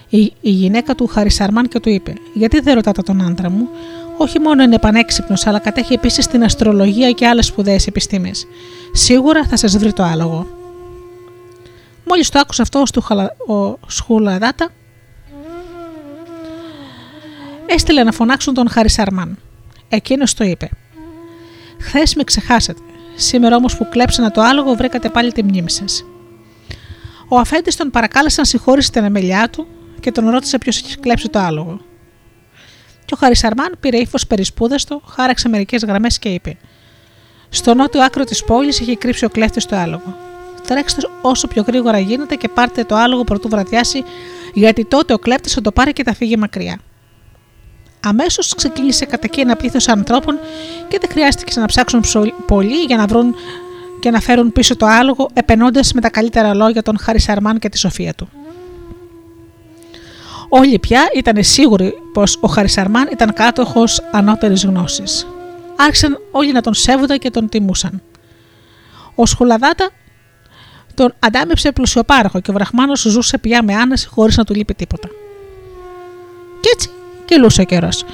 η, η γυναίκα του Χαρισαρμάν και του είπε: Γιατί δεν ρωτάτε τον άντρα μου, όχι μόνο είναι πανέξυπνος, αλλά κατέχει επίσης την αστρολογία και άλλες σπουδαίες επιστήμες. Σίγουρα θα σας βρει το άλογο. Μόλις το άκουσε αυτό ο Σχουλαδάτα, έστειλε να φωνάξουν τον Χαρισαρμάν. Εκείνος το είπε: Χθες με ξεχάσατε. Σήμερα όμως που κλέψανε το άλογο, βρήκατε πάλι τη μνήμη σας. Ο αφέντης τον παρακάλεσε να συγχωρήσει την αμελιά του και τον ρώτησε ποιος έχει κλέψει το άλογο. Και ο Χαρισαρμάν πήρε ύφος περισπούδαστο, χάραξε μερικές γραμμές και είπε: Στο νότιο άκρο της πόλης έχει κρύψει ο κλέφτης το άλογο. Τρέξτε όσο πιο γρήγορα γίνεται και πάρτε το άλογο πρωτού βραδιάσει, γιατί τότε ο κλέφτης θα το πάρει και θα φύγει μακριά. Αμέσως ξεκίνησε κατ' ένα πλήθος ανθρώπων και δεν χρειάστηκε να ψάξουν πολύ για να βρουν και να φέρουν πίσω το άλογο, επενώντας με τα καλύτερα λόγια τον Χαρισαρμάν και τη σοφία του. Όλοι πια ήταν σίγουροι πως ο Χαρισαρμάν ήταν κάτοχος ανώτερης γνώσης. Άρχισαν όλοι να τον σέβονταν και τον τιμούσαν. Ο Σχουλαδάτα τον αντάμεψε πλουσιοπάροχο και ο Βραχμάνος ζούσε πια με άνεση χωρίς να του λείπει τίποτα. Κι έτσι κυλούσε ο καιρός.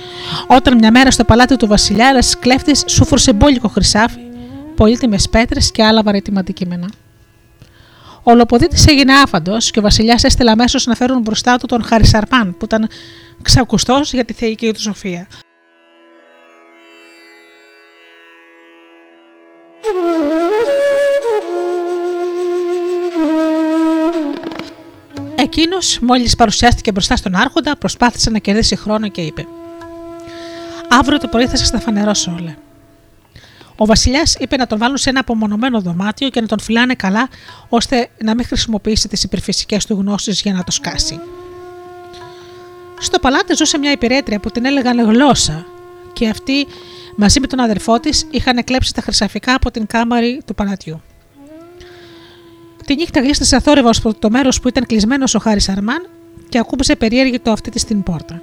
Όταν μια μέρα στο παλάτι του Βασιλιά ένα κλέφτης σούφρωσε μπόλικο χρυσάφι, πολύτιμες πέτρες και άλλα βαρύτιμα αντικείμενα. Ο Λοποδίτης έγινε άφαντος και ο Βασιλιάς έστειλε αμέσως να φέρουν μπροστά του τον Χαρισαρπάν, που ήταν ξακουστός για τη θεϊκή του σοφία. Εκείνος, μόλις παρουσιάστηκε μπροστά στον Άρχοντα, προσπάθησε να κερδίσει χρόνο και είπε: Αύριο το πρωί θα σας τα φανερώσω όλα. Ο Βασιλιάς είπε να τον βάλουν σε ένα απομονωμένο δωμάτιο και να τον φυλάνε καλά, ώστε να μην χρησιμοποιήσει τις υπερφυσικές του γνώσεις για να το σκάσει. Στο παλάτι ζούσε μια υπηρέτρια που την έλεγαν γλώσσα, και αυτή μαζί με τον αδερφό της είχαν κλέψει τα χρυσαφικά από την κάμαρη του παλατιού. Τη νύχτα γλίστασε αθόρυβα προς το μέρος που ήταν κλεισμένος ο Χάρης Αρμάν και ακούμπησε περίεργη το αυτή της στην πόρτα.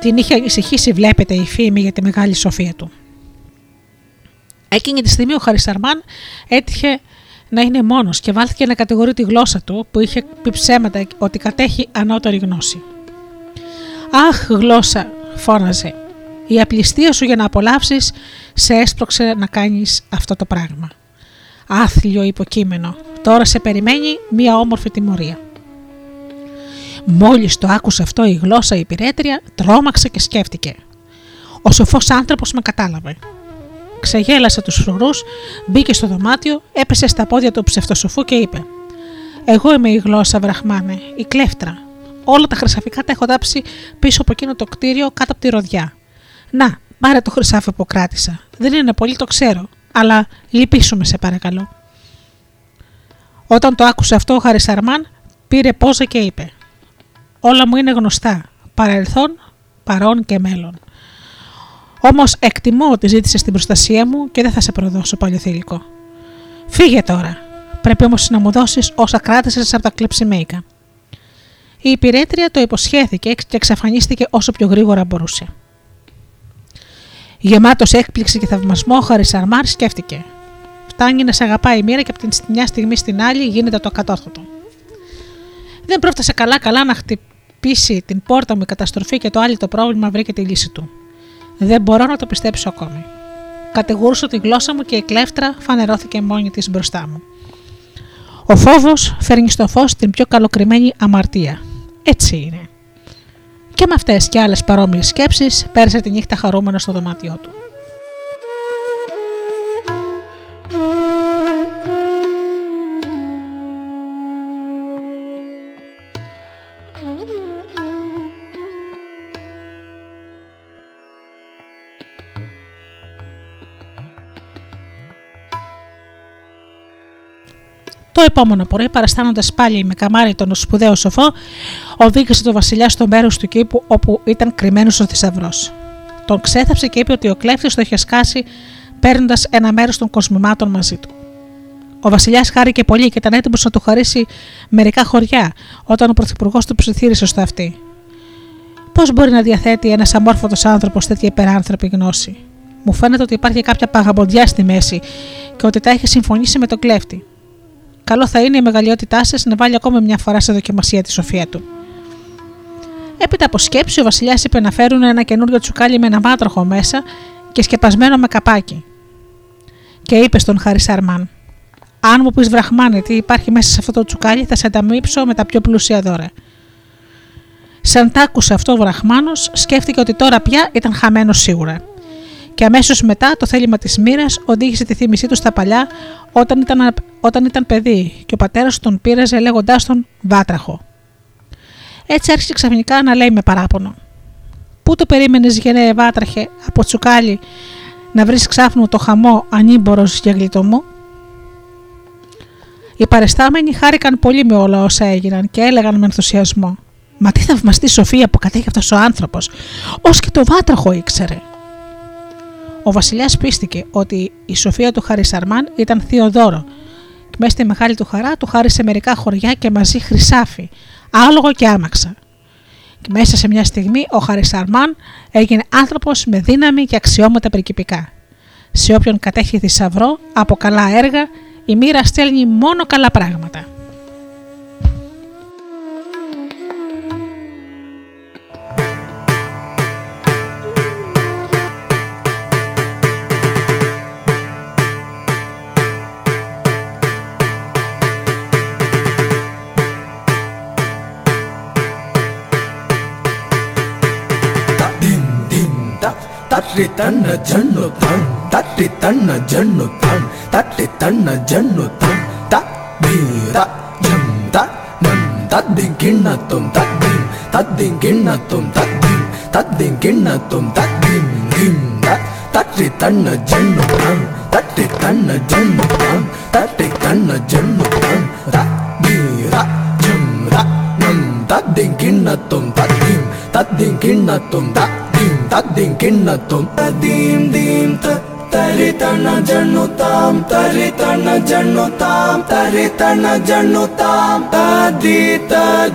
Την είχε ανησυχήσει, βλέπετε, η φήμη για τη μεγάλη σοφία του. Εκείνη τη στιγμή ο Χαρισαρμάν έτυχε να είναι μόνος και βάλθηκε να κατηγορεί τη γλώσσα του που είχε πει ψέματα ότι κατέχει ανώτερη γνώση. Αχ, γλώσσα, φώναζε. Η απληστία σου για να απολαύσεις σε έσπρωξε να κάνεις αυτό το πράγμα. Άθλιο υποκείμενο. Τώρα σε περιμένει μία όμορφη τιμωρία. Μόλις το άκουσε αυτό η γλώσσα η υπηρέτρια, τρόμαξε και σκέφτηκε. Ο σοφός άνθρωπος με κατάλαβε. Ξεγέλασε τους φρουρούς, μπήκε στο δωμάτιο, έπεσε στα πόδια του ψευτοσοφού και είπε «Εγώ είμαι η γλώσσα, βραχμάνε, η κλέφτρα. Όλα τα χρυσαφικά τα έχω τάψει πίσω από εκείνο το κτίριο κάτω από τη ροδιά. Να, πάρε το χρυσάφι που κράτησα. Δεν είναι πολύ, το ξέρω αλλά λυπήσουμε σε παρακαλώ. Όταν το άκουσε αυτό ο Χαρισαρμάν πήρε πόζα και είπε «Όλα μου είναι γνωστά, παρελθόν, παρόν και μέλλον. Όμως εκτιμώ ότι ζήτησες την προστασία μου και δεν θα σε προδώσω παλιοθήλικο. Φύγε τώρα, πρέπει όμως να μου δώσεις όσα κράτησες από τα κλεψιμέικα». Η υπηρέτρια το υποσχέθηκε και εξαφανίστηκε όσο πιο γρήγορα μπορούσε. Γεμάτος έκπληξη και θαυμασμό, ο Χαρισαρμάν σκέφτηκε. Φτάνει να σε αγαπάει η μοίρα και από την μια στιγμή στην άλλη γίνεται το ακατόρθωτο. Δεν πρόφτασε καλά-καλά να χτυπήσει την πόρτα μου η καταστροφή και το άλλο το πρόβλημα βρήκε τη λύση του. Δεν μπορώ να το πιστέψω ακόμη. Κατηγορούσα τη γλώσσα μου και η κλέφτρα φανερώθηκε μόνη της μπροστά μου. Ο φόβος φέρνει στο φως την πιο καλοκριμένη αμαρτία. Έτσι είναι. Και με αυτές και άλλες παρόμοιες σκέψεις πέρασε τη νύχτα χαρούμενος στο δωμάτιό του. Το επόμενο πρωί, παραστάνοντας πάλι με καμάρι τον σπουδαίο σοφό, οδήγησε τον Βασιλιά στο μέρος του κήπου όπου ήταν κρυμμένος ο θησαυρός. Τον ξέθαψε και είπε ότι ο κλέφτης το είχε σκάσει παίρνοντας ένα μέρος των κοσμημάτων μαζί του. Ο Βασιλιάς χάρηκε πολύ και ήταν έτοιμος να του χαρίσει μερικά χωριά όταν ο Πρωθυπουργός του ψιθύρισε στο αυτή. Πώς μπορεί να διαθέτει ένας αμόρφωτος άνθρωπος τέτοια υπεράνθρωπη γνώση; Μου φαίνεται ότι υπάρχει κάποια παγαμποντιά στη μέση και ότι τα έχει συμφωνήσει με τον κλέφτη. Καλό θα είναι η μεγαλειότητά σας να βάλει ακόμα μια φορά σε δοκιμασία τη σοφία του. Έπειτα από σκέψη, ο Βασιλιάς είπε να φέρουν ένα καινούριο τσουκάλι με ένα μάτροχο μέσα και σκεπασμένο με καπάκι. Και είπε στον Χαρισαρμάν: Αν μου πεις βραχμάνε τι υπάρχει μέσα σε αυτό το τσουκάλι, θα σε ανταμείψω με τα πιο πλούσια δώρα. Σαν τ' άκουσε αυτό ο βραχμάνος, σκέφτηκε ότι τώρα πια ήταν χαμένος σίγουρα. Και αμέσως μετά το θέλημα της μοίρας οδήγησε τη θύμησή του στα παλιά όταν ήταν, όταν ήταν παιδί και ο πατέρας τον πείραζε λέγοντάς τον Βάτραχο. Έτσι άρχισε ξαφνικά να λέει με παράπονο. Πού το περίμενες, γενναίε Βάτραχε, από τσουκάλι, να βρεις ξάφνου το χαμό ανήμπορος για γλιτό μου; Οι παρεστάμενοι χάρηκαν πολύ με όλα όσα έγιναν και έλεγαν με ενθουσιασμό. Μα τι θαυμαστή σοφία που κατέχει αυτός ο άνθρωπος, ως και το βάτραχο ήξερε. Ο Βασιλιάς πίστηκε ότι η σοφία του Χαρισαρμάν ήταν θείο δώρο. Και μέσα στη μεγάλη του χαρά του χάρισε μερικά χωριά και μαζί χρυσάφι, άλογο και άμαξα. Και μέσα σε μια στιγμή ο Χαρισαρμάν έγινε άνθρωπος με δύναμη και αξιώματα πρικυπικά. Σε όποιον κατέχει θησαυρό από καλά έργα, η μοίρα στέλνει μόνο καλά πράγματα. tatti tanna jannu tan tatti tanna jannu tan tatti tanna jannu tan ta bi ta jam ta nam taddin kinnatum taddim taddin kinnatum taddim taddin kinnatum taddim dim ta tatti tanna jannu tan tatti tanna jannu tan tatti tanna jannu tan ta bi ra jam ra nam taddin kinnatum taddim taddin kinnatum taddim taddin kinnatum tadim dim ta ತರಿತನ ಜಣ್ಣುತಾಂ दीं तद्दिं किन्नत्तुं दीं दीं तरितण जनुतां तरितण जनुतां तरितण जनुतां तदित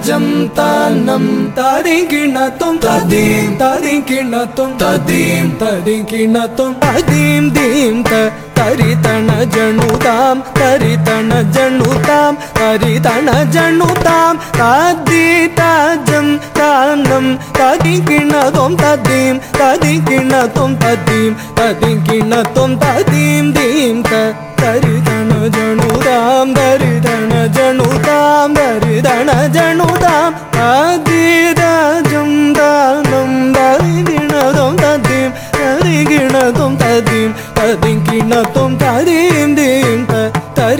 जं तनं तरिङ्गिणतुं तदीं तरिङ्गिणतुं तदीं तरिङ्गिणतुं तदीं दीं त तरितण जनुतां तरितण जनुतां तरितण जनुतां तदित जं ஆனந்தம் ததிங்கிணதும் ததீம் ததிங்கிணதும் ததீம் ததிங்கிணதும் ததீம் தீம் த தரிதன ஜனுதாம் தரிதன ஜனுதாம் தரிதன ஜனுதாம் ததிதன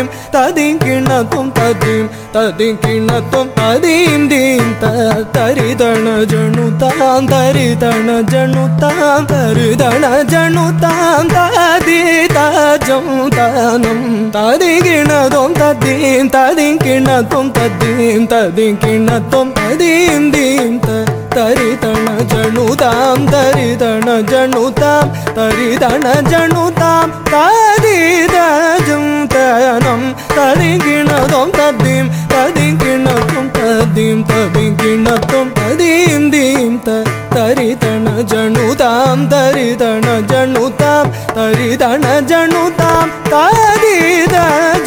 ததீம் ததீம் கிண்ணத்தும் ததீம் ததீம் கிண்ணத்தும் ததீம் தீம். தரிதண ஜனு தாம் தரிதண ஜனு தாம் தரிதண ஜனு தாம். ததி தஜம் தானம். ததி கிண்ணதும் ததீம் ததீம் கிண்ணத்தும் ததீம் ததீம் கிண்ணத்தும் ததீம் தீம். த ತರಿತಣ ಜಣುತಾಂ ತರಿತಣ ಜಣುತಾಂ ತರಿತಣ ಜಣುತಾಂ ತಾದಿದ ಜುಂತನಂ ತರಿಗಿಣದೊಂ ತದ್ದೀಂ ತದಿಗಿಣತೊಂ ತದ್ದೀಂ ತದಿಗಿಣತೊಂ ತದೀಂ ದೀಂ ತ ತರಿತಣ ಜಣುತಾಂ ತರಿತಣ ಜಣುತಾಂ ತರಿತಣ ಜಣುತಾಂ ತಾದಿದ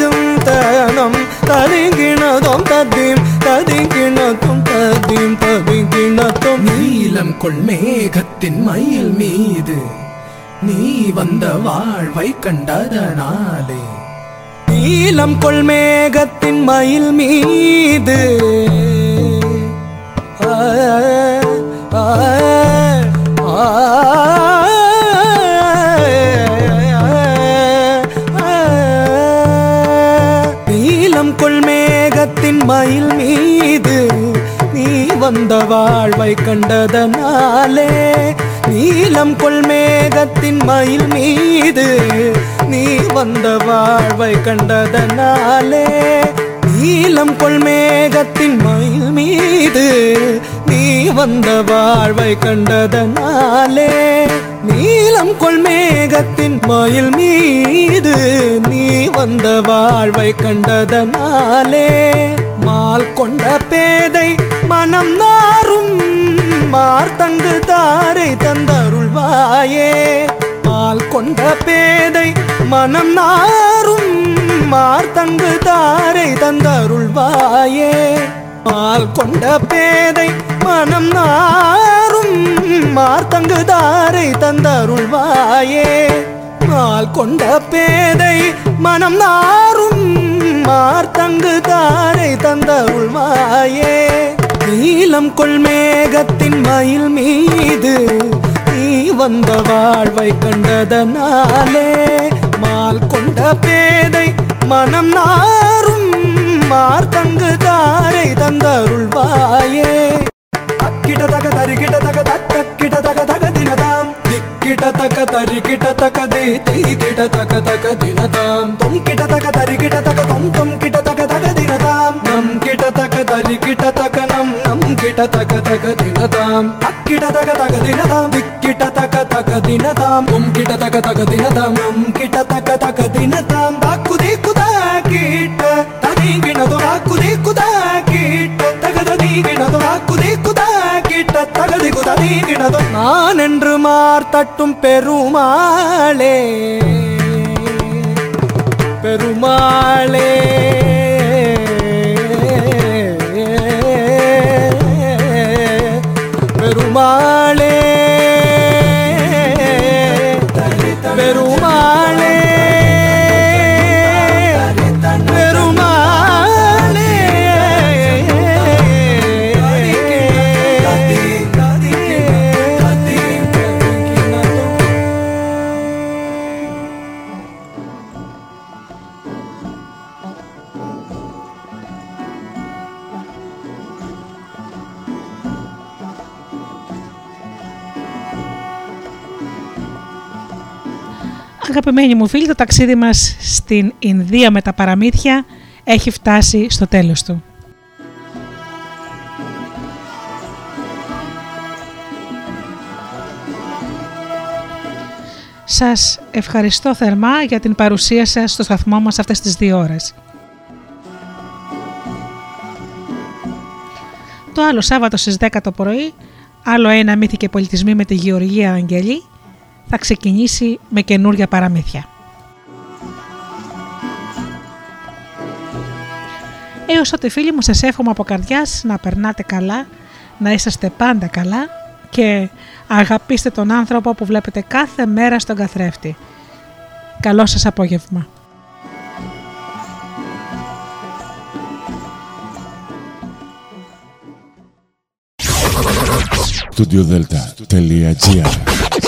ಜುಂತನಂ തരികിണതും തദ്ദീം തരികിണതും തദ്ദീം തരികിണതും നീലം കൊൾമേഘത്തിൻ മയിൽ மீது நீ வந்த வாழ்வை கண்டதனாலே நீலம் கொள்மேகத்தின் மயில் மீது ஆ, ஆ, ஆ, வந்த வாழ்வை கண்டதனாலே நீலம் கொள்மேகத்தின் மயில் மீது நீ வந்த வாழ்வை கண்டதனாலே நீலம் கொள்மேகத்தின் மயில் மீது நீ வந்த வாழ்வை கண்டதனாலே நீலம் கொள்மேகத்தின் மயில் மீது நீ வந்த வாழ்வை கண்டதனாலே மால் கொண்ட பேதை மனம் நாரும் மார்த்தங்கு தாரை தந்தருள்வாயே. பால் கொண்ட பேதை மனம் நாரும் மார்த்தங்கு தாரை தந்தருள்வாயே. பால் கொண்ட பேதை மனம் நாரும் மார்த்தங்கு தாரை தந்தருள்வாயே. பால் கொண்ட பேதை மனம் நாரும் மார்த்தங்கு தாரை தந்தருள்வாயே. நீலம் கொள்மேகத்தின் மயில் மீது நீ வந்த வாழ்வை கண்டதனாலே மால் கொண்ட பேதை மனம் நாரும் மார்த்தங்கு தாரை தந்தருள்வாயே அக்கிட தக தரிகிட தக தினதாம். திக்கிட தக தரிகிட தீ தி தக தினதாம். தொம் கிட தக தொம் தொம் கிட கிட தக தரிகிட தக நம் நம் கிட தக தக தினதாம் அக்கிட தக தக தினதாம் திக்கிட தக தக தினதாம் தொம் கிட தக தக தினதாம் நம் கிட தக தக தினதாம் தாக்குதே குதா கீட்ட தனிகிணதோ தாக்குதே குதா கீட்ட தகத நீகிணதோ தாக்குதே குதா கீட்ட தகதி குதா நீகிணதோ நான் என்று மார்த்தட்டும் பெருமாளே பெருமாளே பெருமாளே பெருமாளே Αγαπημένοι μου φίλοι, το ταξίδι μας στην Ινδία με τα παραμύθια έχει φτάσει στο τέλος του. Σας ευχαριστώ θερμά για την παρουσία σας στο σταθμό μας αυτές τις δύο ώρες. Το άλλο Σάββατο στις 10 το πρωί, άλλο ένα μύθι και πολιτισμοί με τη Γεωργία Αγγελή, θα ξεκινήσει με καινούρια παραμύθια. Έως τότε φίλοι μου σας εύχομαι από καρδιάς να περνάτε καλά, να είσαστε πάντα καλά και αγαπήστε τον άνθρωπο που βλέπετε κάθε μέρα στον καθρέφτη. Καλό σας απόγευμα. studiodelta.gr